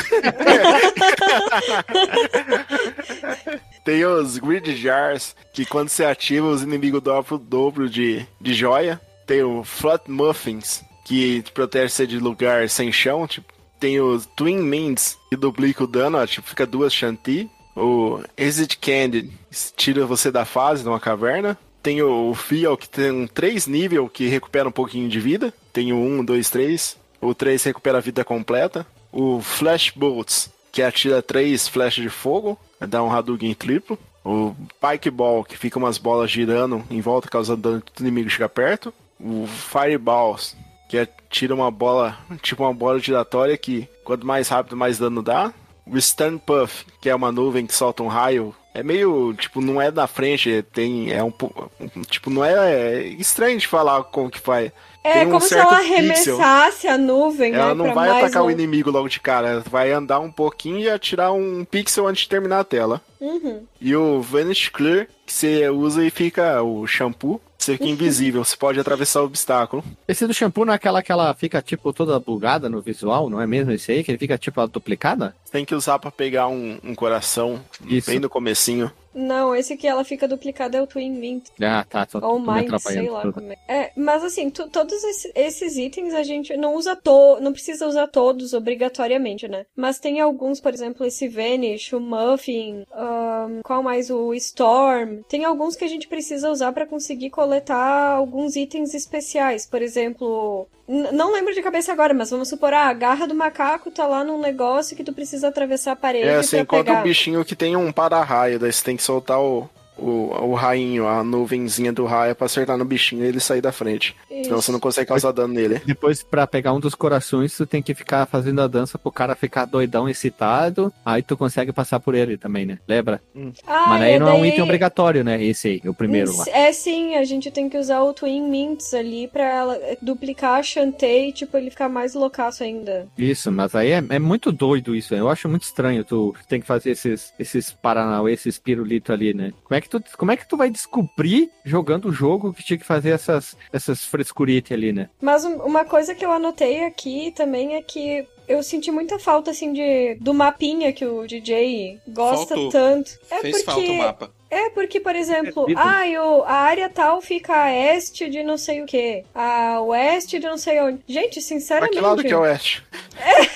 Speaker 4: Tem os Grid Jars, que quando você ativa, os inimigos dobram o dobro de, de joia. Tem o Flat Muffins, que protege você de lugar sem chão. Tipo, tem os Twin Mints, que duplica o dano, ó, tipo, fica duas Shanti. O Exit Candy, tira você da fase de uma caverna. Tem o Fiel, que tem três níveis, que recupera um pouquinho de vida. Tem o 1, 2, 3. O 3 recupera a vida completa. O Flash Bolts, que atira três flechas de fogo, dá um Hadouken triplo. O Pike Ball, que fica umas bolas girando em volta, causando dano que o inimigo chega perto. O Fireballs, que atira uma bola, tipo uma bola giratória que quanto mais rápido, mais dano dá. O Stun Puff, que é uma nuvem que solta um raio. É meio, tipo, não é na frente, tem, é um, po- tipo, não é, é estranho de falar como que faz.
Speaker 2: É
Speaker 4: um
Speaker 2: como se ela
Speaker 4: pixel.
Speaker 2: arremessasse a nuvem,
Speaker 4: Ela
Speaker 2: né?
Speaker 4: não vai atacar o
Speaker 2: longe.
Speaker 4: inimigo logo de cara, ela vai andar um pouquinho e atirar um pixel antes de terminar a tela.
Speaker 2: Uhum.
Speaker 4: E o Vanish Clear, que você usa e fica o shampoo, você fica invisível, você pode atravessar o obstáculo.
Speaker 1: Esse do shampoo não é aquela que ela fica, tipo, toda bugada no visual, não é mesmo esse aí? Que ele fica, tipo, duplicada?
Speaker 4: Você tem que usar pra pegar um, um coração
Speaker 1: Isso.
Speaker 4: bem no comecinho.
Speaker 2: Não, esse que ela fica duplicada é o Twin Mint.
Speaker 1: Ah, tá. Tô,
Speaker 2: Ou Mind, sei lá como é. É, mas assim, tu- todos esse- esses itens a gente não usa to não precisa usar todos obrigatoriamente, né? Mas tem alguns, por exemplo, esse Vanish, o Muffin, ahn, qual mais? O Storm. Tem alguns que a gente precisa usar pra conseguir coletar alguns itens especiais. Por exemplo, não lembro de cabeça agora, mas vamos supor, ah, a garra do macaco tá lá num negócio que tu precisa atravessar a parede
Speaker 4: É, você
Speaker 2: pra
Speaker 4: encontra
Speaker 2: pegar.
Speaker 4: um bichinho que tem um para-raio, daí você tem que soltar o, o, o rainho, a nuvenzinha do raio pra acertar no bichinho e ele sair da frente. Senão você não consegue causar dano nele.
Speaker 1: Depois, pra pegar um dos corações, tu tem que ficar fazendo a dança pro cara ficar doidão, excitado. Aí tu consegue passar por ele também, né? Lembra?
Speaker 2: Ah,
Speaker 1: Mas aí não é um
Speaker 2: daí-
Speaker 1: item obrigatório, né? Esse aí, o primeiro lá.
Speaker 2: É sim, a gente tem que usar o Twin Mints ali pra ela eh, duplicar a Shantae e, tipo, ele ficar mais loucaço ainda.
Speaker 1: Isso, mas aí é, é muito doido isso. Eu acho muito estranho tu tem que fazer esses, esses Paranauê, esses pirulito ali, né? Como é que tu, como é que tu vai descobrir jogando o jogo que tinha que fazer essas, essas frescuritas ali, né?
Speaker 2: Mas um- uma coisa que eu anotei aqui também é que eu senti muita falta, assim, de, do mapinha que o DJ gosta
Speaker 3: Faltou.
Speaker 2: tanto. É
Speaker 3: Fez
Speaker 2: porque...
Speaker 3: falta o mapa.
Speaker 2: É porque, por exemplo,
Speaker 1: Perdido.
Speaker 2: ah, eu, a área tal fica a este de não sei o que, a oeste de não sei onde. Gente,
Speaker 4: Pra
Speaker 2: sinceramente.
Speaker 4: que lado que é oeste?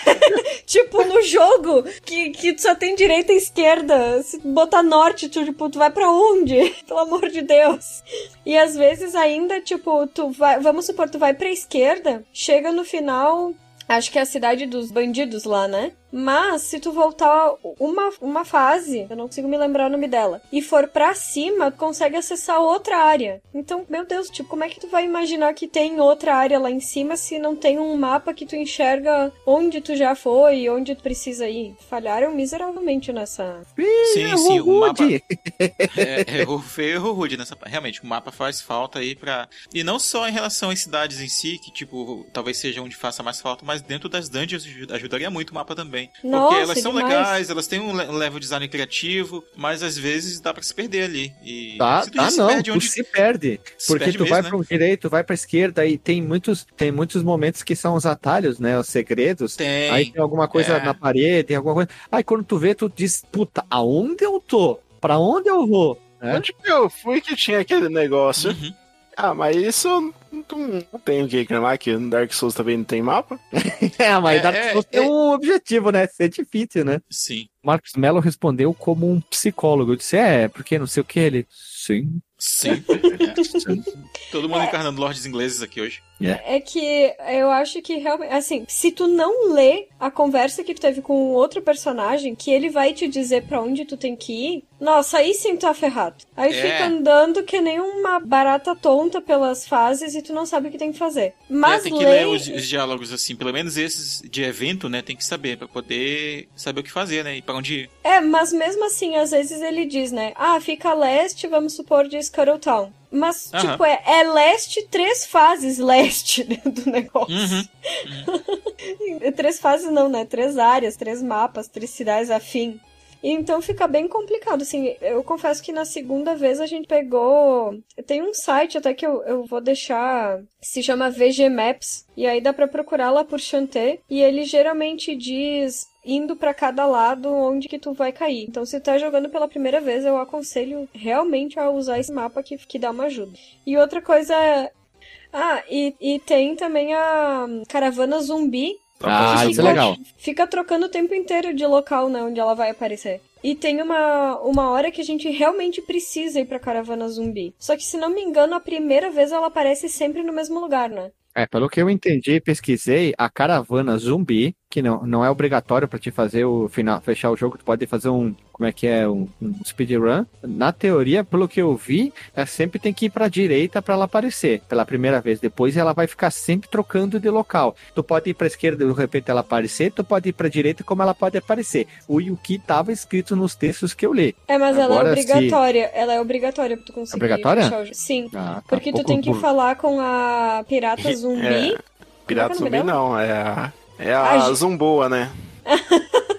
Speaker 2: Tipo, no jogo, que, que só tem direita e esquerda. Se botar norte, tu, tipo, tu vai pra onde? Pelo amor de Deus. E às vezes ainda, tipo, tu vai. Vamos supor, tu vai pra esquerda, chega no final. Acho que é a cidade dos bandidos lá, né? Mas se tu voltar uma, uma fase, eu não consigo me lembrar o nome dela, e for pra cima, tu consegue acessar outra área. Então, meu Deus, tipo, como é que tu vai imaginar que tem outra área lá em cima se não tem um mapa que tu enxerga onde tu já foi e onde tu precisa ir? Falharam miseravelmente nessa.
Speaker 3: Sim, sim, o mapa. É, errou feio, errou rude nessa. Realmente, o mapa faz falta aí pra. E não só em relação às cidades em si, que, tipo, talvez seja onde faça mais falta, mas dentro das dungeons ajuda- ajudaria muito o mapa também.
Speaker 2: Nossa,
Speaker 3: Porque elas são
Speaker 2: demais.
Speaker 3: legais, elas têm um le- level design criativo, mas às vezes dá pra se perder ali. E
Speaker 1: Tá,
Speaker 3: se
Speaker 1: tá
Speaker 3: se
Speaker 1: não,
Speaker 3: perde
Speaker 1: tu
Speaker 3: onde-
Speaker 1: se perde.
Speaker 3: se
Speaker 1: Porque
Speaker 3: perde
Speaker 1: tu
Speaker 3: mesmo,
Speaker 1: vai
Speaker 3: né?
Speaker 1: pro direito, vai pra esquerda e tem muitos, tem muitos momentos que são os atalhos, né? Os segredos.
Speaker 3: Tem.
Speaker 1: Aí tem alguma coisa
Speaker 3: É.
Speaker 1: na parede, tem alguma coisa. Aí quando tu vê, tu diz, puta, aonde eu tô? Pra onde eu vou? É?
Speaker 4: Onde que eu fui que tinha aquele negócio?
Speaker 3: Uhum.
Speaker 4: Ah, mas isso não, não tem o que reclamar, que no Dark Souls também não tem mapa.
Speaker 1: É, mas
Speaker 3: É,
Speaker 1: Dark
Speaker 3: é,
Speaker 1: Souls
Speaker 3: é.
Speaker 1: tem um objetivo, né? Ser difícil, né?
Speaker 3: Sim.
Speaker 1: Marcos Mello respondeu como um psicólogo. Eu disse, é, porque não sei o que ele. Sim.
Speaker 3: Sim. É. Todo mundo encarnando lords ingleses aqui hoje.
Speaker 2: É que eu acho que realmente, assim, se tu não lê a conversa que tu teve com outro personagem, que ele vai te dizer para onde tu tem que ir, nossa, aí sim tu tá ferrado. Aí
Speaker 3: É.
Speaker 2: fica andando que nem uma barata tonta pelas fases e tu não sabe o que tem que fazer. Mas
Speaker 3: é, tem que
Speaker 2: lê...
Speaker 3: ler os, os diálogos assim, pelo menos esses de evento, né? Tem que saber pra poder saber o que fazer, né? E pra onde ir.
Speaker 2: É, mas mesmo assim, às vezes ele diz, né? Ah, fica a leste, vamos supor, de Scuttletown. Mas, tipo, é, é leste, três fases leste do negócio.
Speaker 3: Uhum.
Speaker 2: três fases não, né? Três áreas, três mapas, três cidades afim. Então fica bem complicado, assim. Eu confesso que na segunda vez a gente pegou. Tem um site até que eu, eu vou deixar. Se chama VG Maps. E aí dá pra procurar lá por Chanté. E ele geralmente diz. Indo pra cada lado onde que tu vai cair. Então, se tu tá jogando pela primeira vez, eu aconselho realmente a usar esse mapa que, que dá uma ajuda. E outra coisa é. Ah, e, e tem também a caravana zumbi,
Speaker 1: Ah,
Speaker 2: que
Speaker 1: isso é
Speaker 2: fica-
Speaker 1: legal.
Speaker 2: Fica trocando o tempo inteiro de local, né, onde ela vai aparecer. E tem uma, uma hora que a gente realmente precisa ir pra caravana zumbi. Só que, se não me engano, a primeira vez ela aparece sempre no mesmo lugar, né?
Speaker 1: É, pelo que eu entendi e pesquisei, a caravana zumbi, que não, não é obrigatório pra te fazer o final, fechar o jogo, tu pode fazer um, como é que é, um, um speedrun. Na teoria, pelo que eu vi, é sempre tem que ir pra direita pra ela aparecer, pela primeira vez. Depois ela vai ficar sempre trocando de local. Tu pode ir pra esquerda e de repente ela aparecer, tu pode ir pra direita como ela pode aparecer. O Yuki tava escrito nos textos que eu li.
Speaker 2: É, mas ela
Speaker 1: Agora,
Speaker 2: é
Speaker 1: se-
Speaker 2: obrigatória. Ela é obrigatória pra tu conseguir
Speaker 1: Obrigatória?
Speaker 2: o. Sim.
Speaker 1: Ah, tá.
Speaker 2: Porque tu tem que
Speaker 1: por-
Speaker 2: falar com a pirata zumbi.
Speaker 4: Pirata
Speaker 2: é que é
Speaker 4: zumbi
Speaker 2: o nome
Speaker 4: não, é a, é a
Speaker 2: A
Speaker 4: Zumboa, né?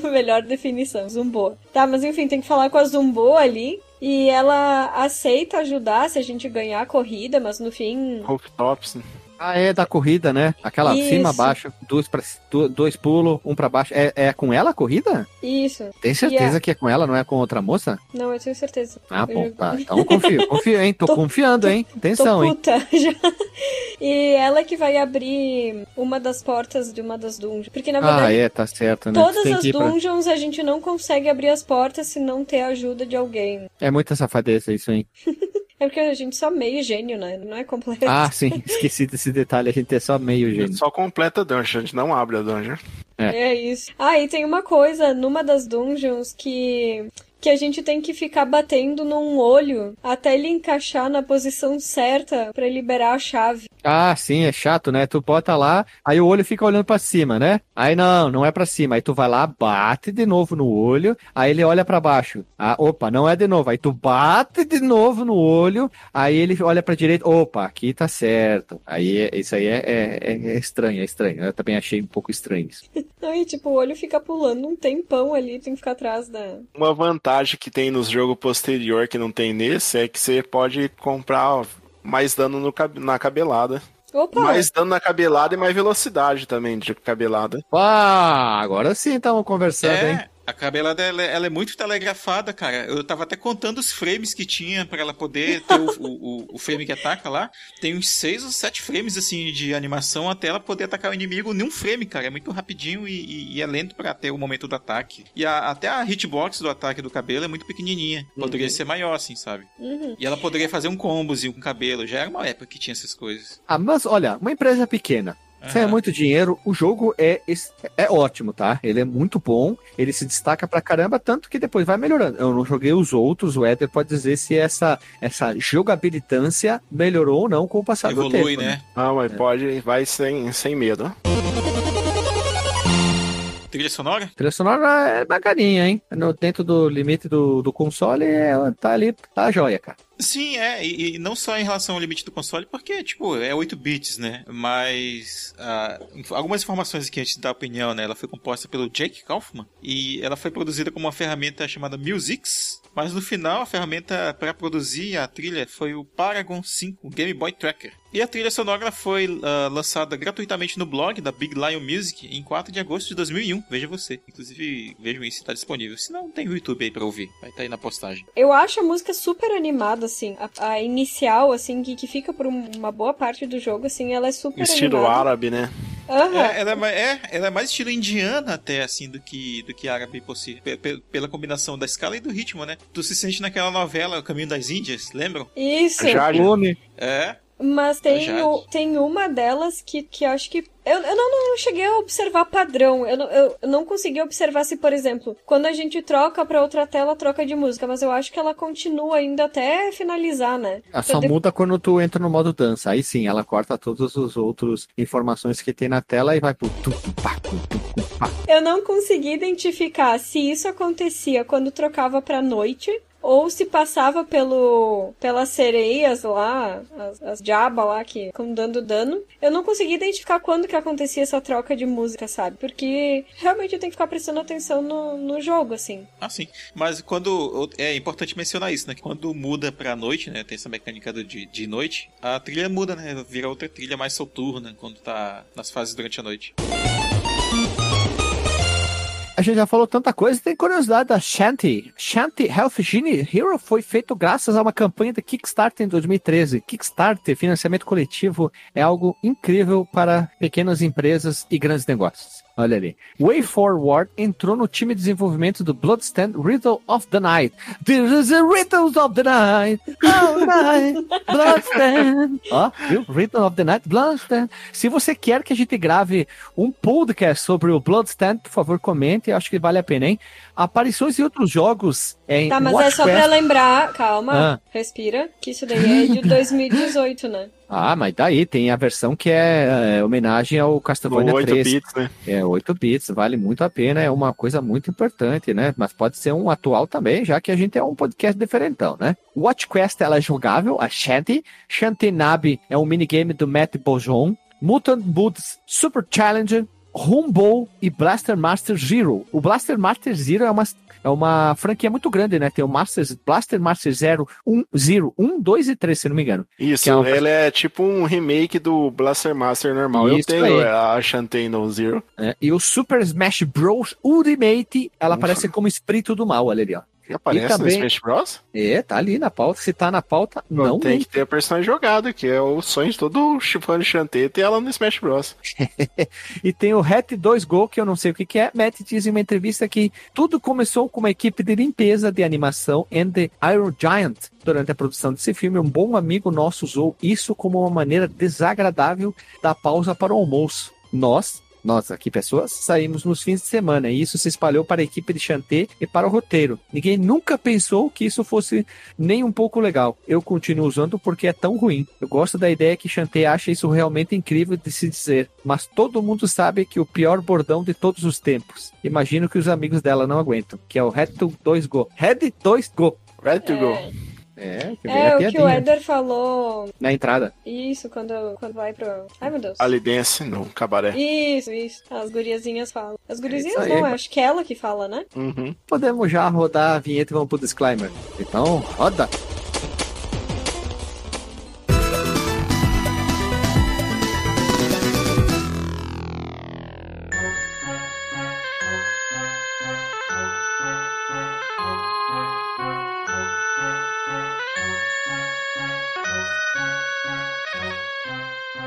Speaker 2: Melhor definição, Zumbo. Tá, mas enfim, tem que falar com a Zumbo ali. E ela aceita ajudar se a gente ganhar a corrida, mas no fim.
Speaker 4: Rooftops.
Speaker 1: Ah, é da corrida, né? Aquela
Speaker 2: Isso.
Speaker 1: cima, baixo, dois, pra, dois pulos, um pra baixo. É, é com ela a corrida?
Speaker 2: Isso.
Speaker 1: Tem certeza que é com ela, não é com outra moça?
Speaker 2: Não, eu tenho certeza.
Speaker 1: Ah, bom, tá. Então confio, confio, hein? Tô,
Speaker 2: Tô-
Speaker 1: confiando, hein?
Speaker 2: Tô
Speaker 1: Atenção, hein?
Speaker 2: puta já. E ela que vai abrir uma das portas de uma das dungeons. Porque na
Speaker 1: Ah,
Speaker 2: verdade,
Speaker 1: é, tá certo, né?
Speaker 2: todas as
Speaker 1: ir pra-
Speaker 2: dungeons a gente não consegue abrir as portas se não ter a ajuda de alguém.
Speaker 1: É muita safadeza isso, hein?
Speaker 2: É porque a gente só meio gênio, né? Não é completo.
Speaker 1: Ah, sim, esqueci desse detalhe, a gente é só meio gênio.
Speaker 4: Só completa a dungeon, a gente não abre a dungeon.
Speaker 2: É isso. Ah, e tem uma coisa numa das dungeons que que a gente tem que ficar batendo num olho até ele encaixar na posição certa pra liberar a chave.
Speaker 1: Ah, sim, é chato, né? Tu bota lá, aí o olho fica olhando pra cima, né? Aí não, não é pra cima. Aí tu vai lá, bate de novo no olho, aí ele olha pra baixo. Ah, opa, não é de novo. Aí tu bate de novo no olho, aí ele olha pra direita. Opa, aqui tá certo. Aí é- isso aí é, é, é- é estranho, é estranho. Eu também achei um pouco estranho isso.
Speaker 2: Aí, tipo, o olho fica pulando um tempão ali, tem que ficar atrás da.
Speaker 4: Uma vantagem que tem nos jogos posterior que não tem nesse é que você pode comprar mais dano no na cabelada.
Speaker 2: Opa!
Speaker 4: Mais dano na cabelada e mais velocidade também de cabelada.
Speaker 1: Ah, agora sim estamos conversando, hein?
Speaker 3: A cabelada ela, é- ela é muito telegrafada, cara. Eu tava até contando os frames que tinha pra ela poder ter o, o, o- frame que ataca lá. Tem uns seis ou sete frames assim de animação até ela poder atacar o inimigo em um frame, cara. É muito rapidinho e, e- e é lento pra ter o momento do ataque. E a- até a hitbox do ataque do cabelo é muito pequenininha. Poderia ser maior, assim, sabe?
Speaker 2: Uhum.
Speaker 3: E ela poderia fazer um combozinho com o cabelo. Já era uma época que tinha essas coisas.
Speaker 1: Ah, mas olha, uma empresa pequena. Se é muito dinheiro, o jogo é, é ótimo, tá? Ele é muito bom, ele se destaca pra caramba, tanto que depois vai melhorando. Eu não joguei os outros, o Éder pode dizer se essa, essa jogabilitância melhorou ou não com o passar do tempo.
Speaker 3: Evolui, né?
Speaker 4: Ah, mas pode, vai sem, sem medo.
Speaker 3: Trilha sonora?
Speaker 1: Trilha sonora é bacaninha, hein? No, dentro do limite do, do console, ela tá ali, tá joia, cara.
Speaker 3: Sim, é, e, e não só em relação ao limite do console, porque, tipo, é 8 bits, né? Mas inf- algumas informações aqui antes da opinião, né? Ela foi composta pelo Jake Kaufman e ela foi produzida como uma ferramenta chamada Musix, mas no final a ferramenta para produzir a trilha foi o Paragon 5 Game Boy Tracker. E a trilha sonora foi ah, lançada gratuitamente no blog da Big Lion Music em 4 de agosto de 2001. Veja você. Inclusive, vejam aí se está disponível. Se não, tem o YouTube aí para ouvir. Vai estar aí na postagem.
Speaker 2: Eu acho a música super animada, assim. A, a inicial, assim, que, que fica por um- uma boa parte do jogo, assim, ela é super
Speaker 4: Estilo
Speaker 2: animada.
Speaker 4: árabe, né?
Speaker 2: Aham.
Speaker 3: É, ela é, mais- é, ela é mais estilo indiana até, assim, do que, do que árabe possível. Pe- pe- Pela combinação da escala e do ritmo, né? Tu se sente naquela novela O Caminho das Índias, lembram?
Speaker 2: Isso.
Speaker 4: Já, já.
Speaker 1: Clone.
Speaker 3: É.
Speaker 2: Mas tem, o- tem uma delas que, que eu acho que. Eu, eu não, não cheguei a observar padrão. Eu não, eu não consegui observar se, por exemplo, quando a gente troca pra outra tela, troca de música. Mas eu acho que ela continua ainda até finalizar, né?
Speaker 1: Ela só
Speaker 2: Eu de-
Speaker 1: muda quando tu entra no modo dança. Aí sim, ela corta todas as outras informações que tem na tela e vai pro.
Speaker 2: Eu não consegui identificar se isso acontecia quando trocava pra noite. Ou se passava pelo pelas sereias lá, as, as Jabba lá que ficam dando dano. Eu não consegui identificar quando que acontecia essa troca de música, sabe? Porque realmente eu tenho que ficar prestando atenção no, no jogo, assim.
Speaker 3: Ah, sim. Mas quando. É importante mencionar isso, né? Que quando muda pra noite, né? Tem essa mecânica do- de, de noite, a trilha muda, né? Vira outra trilha mais soturna quando tá nas fases durante a noite.
Speaker 1: A gente já falou tanta coisa, tem curiosidade da Shanty. Shanty Health Genie Hero foi feito graças a uma campanha da Kickstarter em 2013. Kickstarter, financiamento coletivo, é algo incrível para pequenas empresas e grandes negócios. Olha ali. Way Forward entrou no time de desenvolvimento do Bloodstained Riddle of the Night. There is a Riddle of the Night. Oh, night. Bloodstained. Ó, viu? Riddle of the Night. Bloodstained. Se você quer que a gente grave um podcast sobre o Bloodstained, por favor, comente. Eu acho que vale a pena, hein? Aparições em outros jogos. Em
Speaker 2: Tá, mas
Speaker 1: Watch
Speaker 2: é só
Speaker 1: Quest-
Speaker 2: pra lembrar, calma,
Speaker 1: Ah.
Speaker 2: respira, que isso daí é de 2018, né?
Speaker 1: Ah, mas daí tem a versão que é, é, homenagem ao Castlevania
Speaker 4: 8
Speaker 1: 3.
Speaker 4: bits, né?
Speaker 1: É, 8 bits, vale muito a pena, é uma coisa muito importante, né? Mas pode ser um atual também, já que a gente é um podcast diferentão, né? Watch Quest, ela é jogável, a Shanty. Shanty Nabi é um minigame do Matt Bojon. Mutant Boots Super Challenger, Rumble e Blaster Master Zero. O Blaster Master Zero é uma, é uma franquia muito grande, né? Tem o Masters, Blaster Master Zero, 1, Zero, 1, 2 e 3, se não me engano.
Speaker 4: Isso,
Speaker 1: é uma-
Speaker 4: ele é tipo um remake do Blaster Master normal. Eu
Speaker 1: Isso
Speaker 4: tenho
Speaker 1: aí.
Speaker 4: a Shantae no Zero.
Speaker 1: né? E o Super Smash Bros. Ultimate, ela
Speaker 4: Ufa.
Speaker 1: aparece como espírito do mal, olha ali, ó.
Speaker 4: Que aparece
Speaker 1: também-
Speaker 4: no Smash Bros?
Speaker 1: É, tá ali na pauta. Se tá na pauta, não
Speaker 4: tem
Speaker 1: vem.
Speaker 4: que ter a personagem jogada, que é o sonho de todo fã de Shantae ter ela no Smash Bros.
Speaker 1: E tem o Hat 2 Go, que eu não sei o que, que é. Matt diz em uma entrevista que tudo começou com uma equipe de limpeza de animação and the Iron Giant. Durante a produção desse filme, um bom amigo nosso usou isso como uma maneira desagradável da pausa para o almoço. Nós, nós aqui pessoas, saímos nos fins de semana e isso se espalhou para a equipe de Chanté e para o roteiro. Ninguém nunca pensou que isso fosse nem um pouco legal. Eu continuo usando porque é tão ruim. Eu gosto da ideia que Chanté acha isso realmente incrível de se dizer, mas todo mundo sabe que o pior bordão de todos os tempos. Imagino que os amigos dela não aguentam, que é o Red 2 Go. Red 2 Go.
Speaker 4: Ready to go.
Speaker 1: É,
Speaker 2: É, o que o Eder falou.
Speaker 1: na entrada.
Speaker 2: Isso, quando, quando vai pro. Ai, meu Deus.
Speaker 4: Ali dance no cabaré.
Speaker 2: Isso, isso. As guriazinhas falam. As guriazinhas
Speaker 1: É isso aí.
Speaker 2: não, acho que é ela que fala, né?
Speaker 4: Uhum.
Speaker 1: Podemos já rodar a vinheta e vamos pro disclaimer. Então, roda.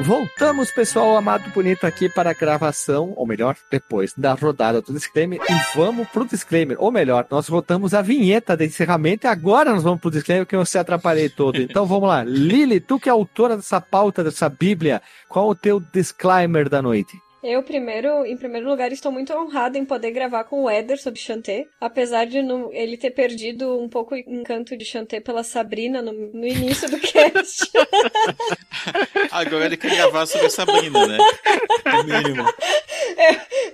Speaker 1: Voltamos, pessoal amado bonito, aqui para a gravação, ou melhor, depois da rodada do disclaimer, e vamos pro disclaimer. Ou melhor, nós voltamos a vinheta de encerramento e agora nós vamos pro disclaimer que eu se atrapalhei todo. Então vamos lá. Lili, tu que é autora dessa pauta, dessa bíblia, qual o teu disclaimer da noite?
Speaker 2: Eu, primeiro, em primeiro lugar, estou muito honrada em poder gravar com o Eder sobre Chanté. Apesar de não- ele ter perdido um pouco o encanto de Chanté pela Sabrina no, no início do cast.
Speaker 3: Agora ele quer gravar sobre a Sabrina, né? No mínimo.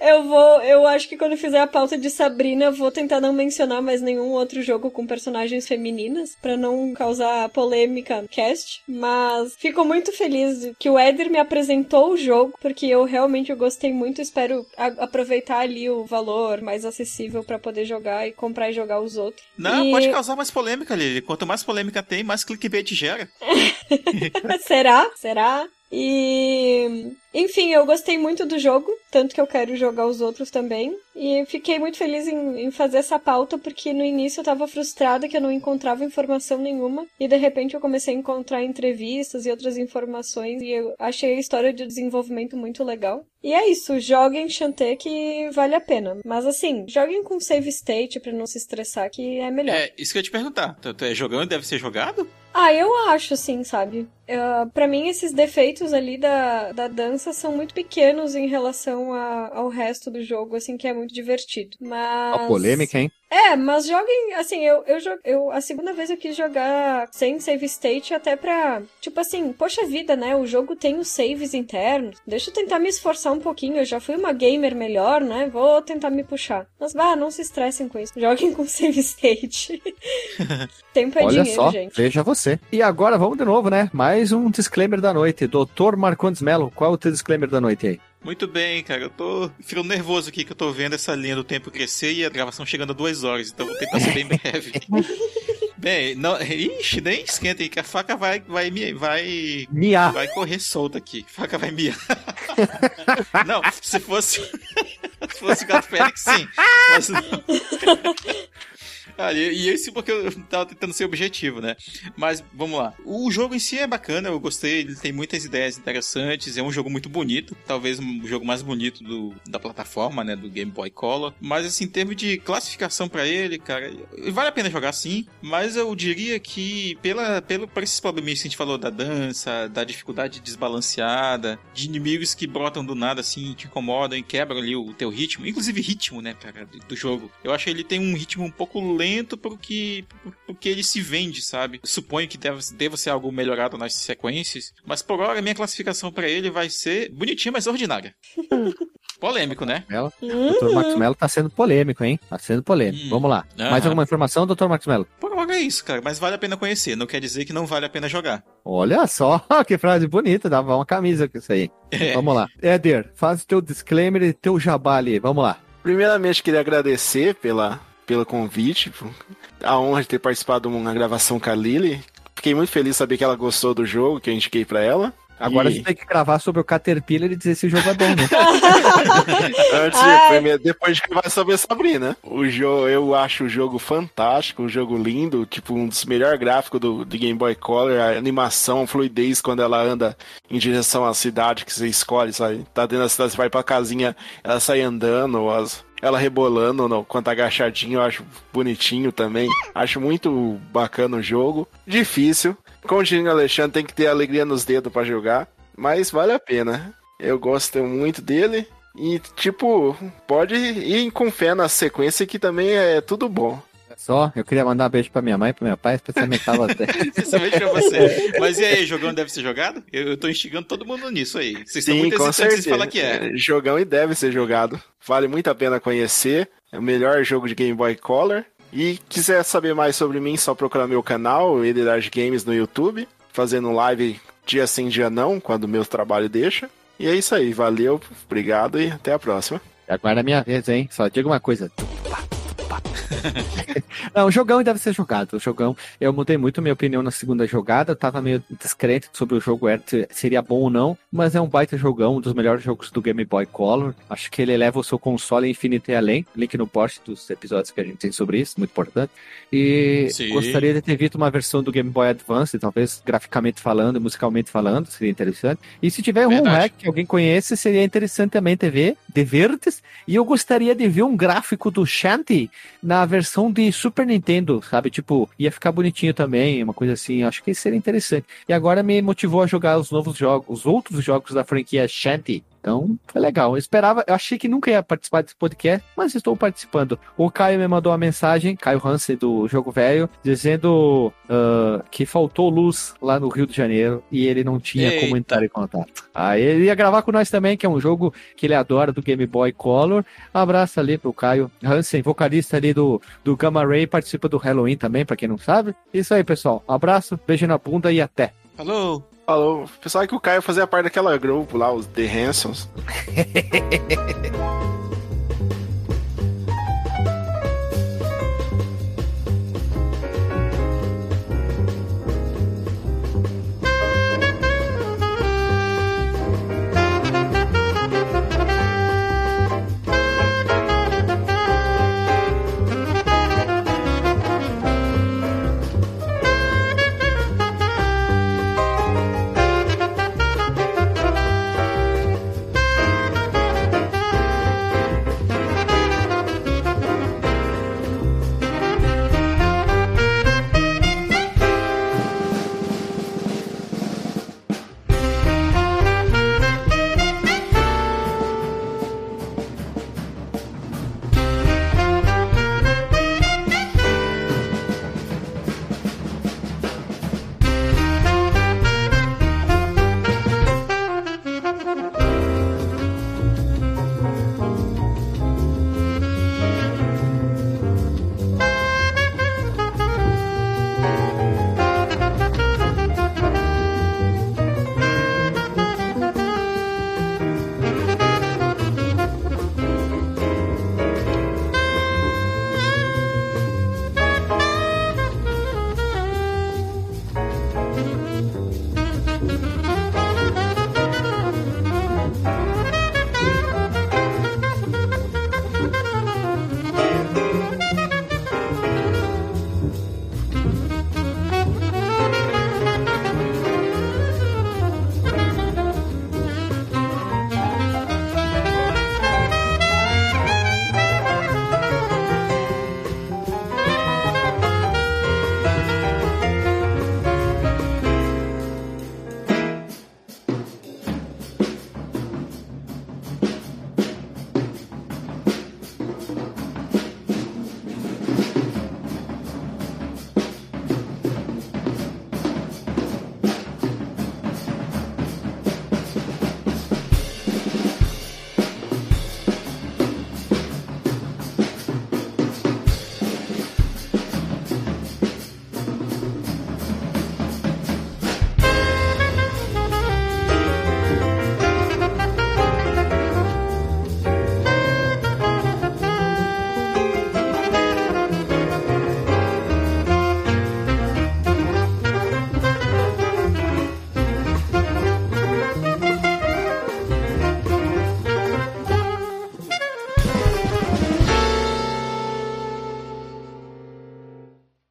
Speaker 2: eu vou. Eu acho que quando fizer a pauta de Sabrina, eu vou tentar não mencionar mais nenhum outro jogo com personagens femininas, pra não causar polêmica no cast. Mas fico muito feliz que o Eder me apresentou o jogo, porque eu realmente eu gostei muito. Espero aproveitar ali o valor mais acessível pra poder jogar e comprar e jogar os outros.
Speaker 3: Não,
Speaker 2: E-
Speaker 3: pode causar mais polêmica, Lili. Quanto mais polêmica tem, mais clickbait gera.
Speaker 2: Será? Será? E. Enfim, eu gostei muito do jogo, tanto que eu quero jogar os outros também. E fiquei muito feliz em, em, fazer essa pauta, porque no início eu tava frustrada que eu não encontrava informação nenhuma, e de repente eu comecei a encontrar entrevistas e outras informações, e eu achei a história de desenvolvimento muito legal. E é isso, joguem Shantae que vale a pena. Mas assim, joguem com save state para não se estressar, que é melhor.
Speaker 3: É, isso que eu ia te perguntar. Tu é jogando deve ser jogado?
Speaker 2: Ah, eu acho, assim, sabe? Uh, para mim, esses defeitos ali da, da dança são muito pequenos em relação a, ao resto do jogo, assim, que é muito divertido. Mas.
Speaker 1: A polêmica, hein?
Speaker 2: É, mas joguem, assim, eu, eu, eu a segunda vez eu quis jogar sem save state até pra, tipo assim, poxa vida, né, o jogo tem os saves internos, deixa eu tentar me esforçar um pouquinho, eu já fui uma gamer melhor, né, vou tentar me puxar. Mas, vá, não se estressem com isso, joguem com save state. Tempo é
Speaker 1: Olha
Speaker 2: dinheiro,
Speaker 1: só,
Speaker 2: gente.
Speaker 1: veja você. E agora vamos de novo, né, mais um disclaimer da noite. Doutor Marcondes Melo, qual é o teu disclaimer da noite aí?
Speaker 3: Muito bem, cara. Eu tô ficando nervoso aqui que eu tô vendo essa linha do tempo crescer e a gravação chegando a duas horas, então vou tentar ser bem breve. Bem, não, ixi, nem esquenta aí, que a faca vai, vai, vai,
Speaker 1: miar.
Speaker 3: vai correr solta aqui. A faca vai miar. não, se fosse, se fosse o Gato Félix, sim. Mas e, isso porque eu tava tentando ser objetivo, né? Mas vamos lá. O jogo em si é bacana, eu gostei, ele tem muitas ideias interessantes, é um jogo muito bonito, talvez o jogo mais bonito do, da plataforma, né? Do Game Boy Color. Mas assim, em termos de classificação para ele, cara, vale a pena jogar sim, mas eu diria que pela, pelo, por esses problemas que a gente falou da dança, da dificuldade desbalanceada, de inimigos que brotam do nada assim, te incomodam e quebram ali o teu ritmo, inclusive ritmo, né, cara, do jogo. Eu acho que ele tem um ritmo um pouco lento pro que, pro que ele se vende, sabe? Suponho que deve, deva ser algo melhorado nas sequências, mas por hora a minha classificação para ele vai ser bonitinha, mas ordinária. Polêmico, né?
Speaker 1: Melo. Dr. Max Mello tá sendo polêmico, hein? Tá sendo polêmico. Hum. Vamos lá. Mais alguma informação, Dr. Max Mello?
Speaker 3: Por hora é isso, cara. Mas vale a pena conhecer. Não quer dizer que não vale a pena jogar.
Speaker 1: Olha só, que frase bonita. Dava uma camisa com isso aí. É. Vamos lá. Éder, faz o teu disclaimer e teu jabá ali. Vamos lá.
Speaker 4: Primeiramente, queria agradecer pela, pelo convite, a honra de ter participado de uma gravação com a Lily. Fiquei muito feliz de saber que ela gostou do jogo que eu indiquei para ela.
Speaker 1: Agora e... a gente tem que gravar sobre o Caterpillar e dizer se o jogo é bom, né?
Speaker 4: Antes de, depois de gravar sobre a Sabrina. O jogo, eu acho o jogo fantástico, o jogo lindo, tipo um dos melhores gráficos do, do Game Boy Color, a animação, a fluidez quando ela anda em direção à cidade que você escolhe, sabe? Tá dentro da cidade, você vai pra casinha, ela sai andando, as, ela rebolando no, quando tá agachadinho, eu acho bonitinho também. Acho muito bacana o jogo. Difícil. Como o Alexandre, tem que ter alegria nos dedos para jogar. Mas vale a pena. Eu gosto muito dele. E, tipo, pode ir com fé na sequência que também é tudo bom.
Speaker 1: Só, eu queria mandar um beijo pra minha mãe, pro meu pai, especialmente pra você.
Speaker 3: especialmente pra você. Mas e aí, jogão deve ser jogado? Eu, eu tô instigando todo mundo nisso aí. Vocês
Speaker 4: Sim,
Speaker 3: estão
Speaker 4: muito certeza.
Speaker 3: de falar que é.
Speaker 4: Jogão e deve ser jogado. Vale muito a pena conhecer. É o melhor jogo de Game Boy Color. E quiser saber mais sobre mim, só procurar meu canal, Edirage Games, no YouTube. Fazendo live dia sim, dia não, quando o meu trabalho deixa. E é isso aí, valeu, obrigado e até a próxima.
Speaker 1: Agora é minha vez, hein? Só diga uma coisa. não, o jogão deve ser jogado. O jogão, eu mudei muito minha opinião na segunda jogada. Eu tava meio descrente sobre o jogo seria bom ou não, mas é um baita jogão, um dos melhores jogos do Game Boy Color. Acho que ele eleva o seu console infinito e além. Link no post dos episódios que a gente tem sobre isso, muito importante. E Sim. gostaria de ter visto uma versão do Game Boy Advance, talvez graficamente falando, musicalmente falando, seria interessante. E se tiver um hack que alguém conhece, seria interessante também ter ver, de verdes. E eu gostaria de ver um gráfico do Shanty na versão de Super Nintendo, sabe? Tipo, ia ficar bonitinho também, uma coisa assim. Acho que seria interessante. E agora me motivou a jogar os novos jogos, os outros jogos da franquia Shanty. Então, foi legal. Eu esperava, eu achei que nunca ia participar desse podcast, mas estou participando. O Caio me mandou uma mensagem, Caio Hansen do Jogo Velho, dizendo uh, que faltou luz lá no Rio de Janeiro e ele não tinha Eita. como entrar em contato. Aí ele ia gravar com nós também, que é um jogo que ele adora do Game Boy Color. Um abraço ali pro Caio Hansen, vocalista ali do, do Gamma Ray, participa do Halloween também, para quem não sabe. Isso aí, pessoal. Um abraço, beijo na bunda e até.
Speaker 3: Falou!
Speaker 4: Falou. Pensava que o Caio fazia parte daquela grupo lá, os The Hansons.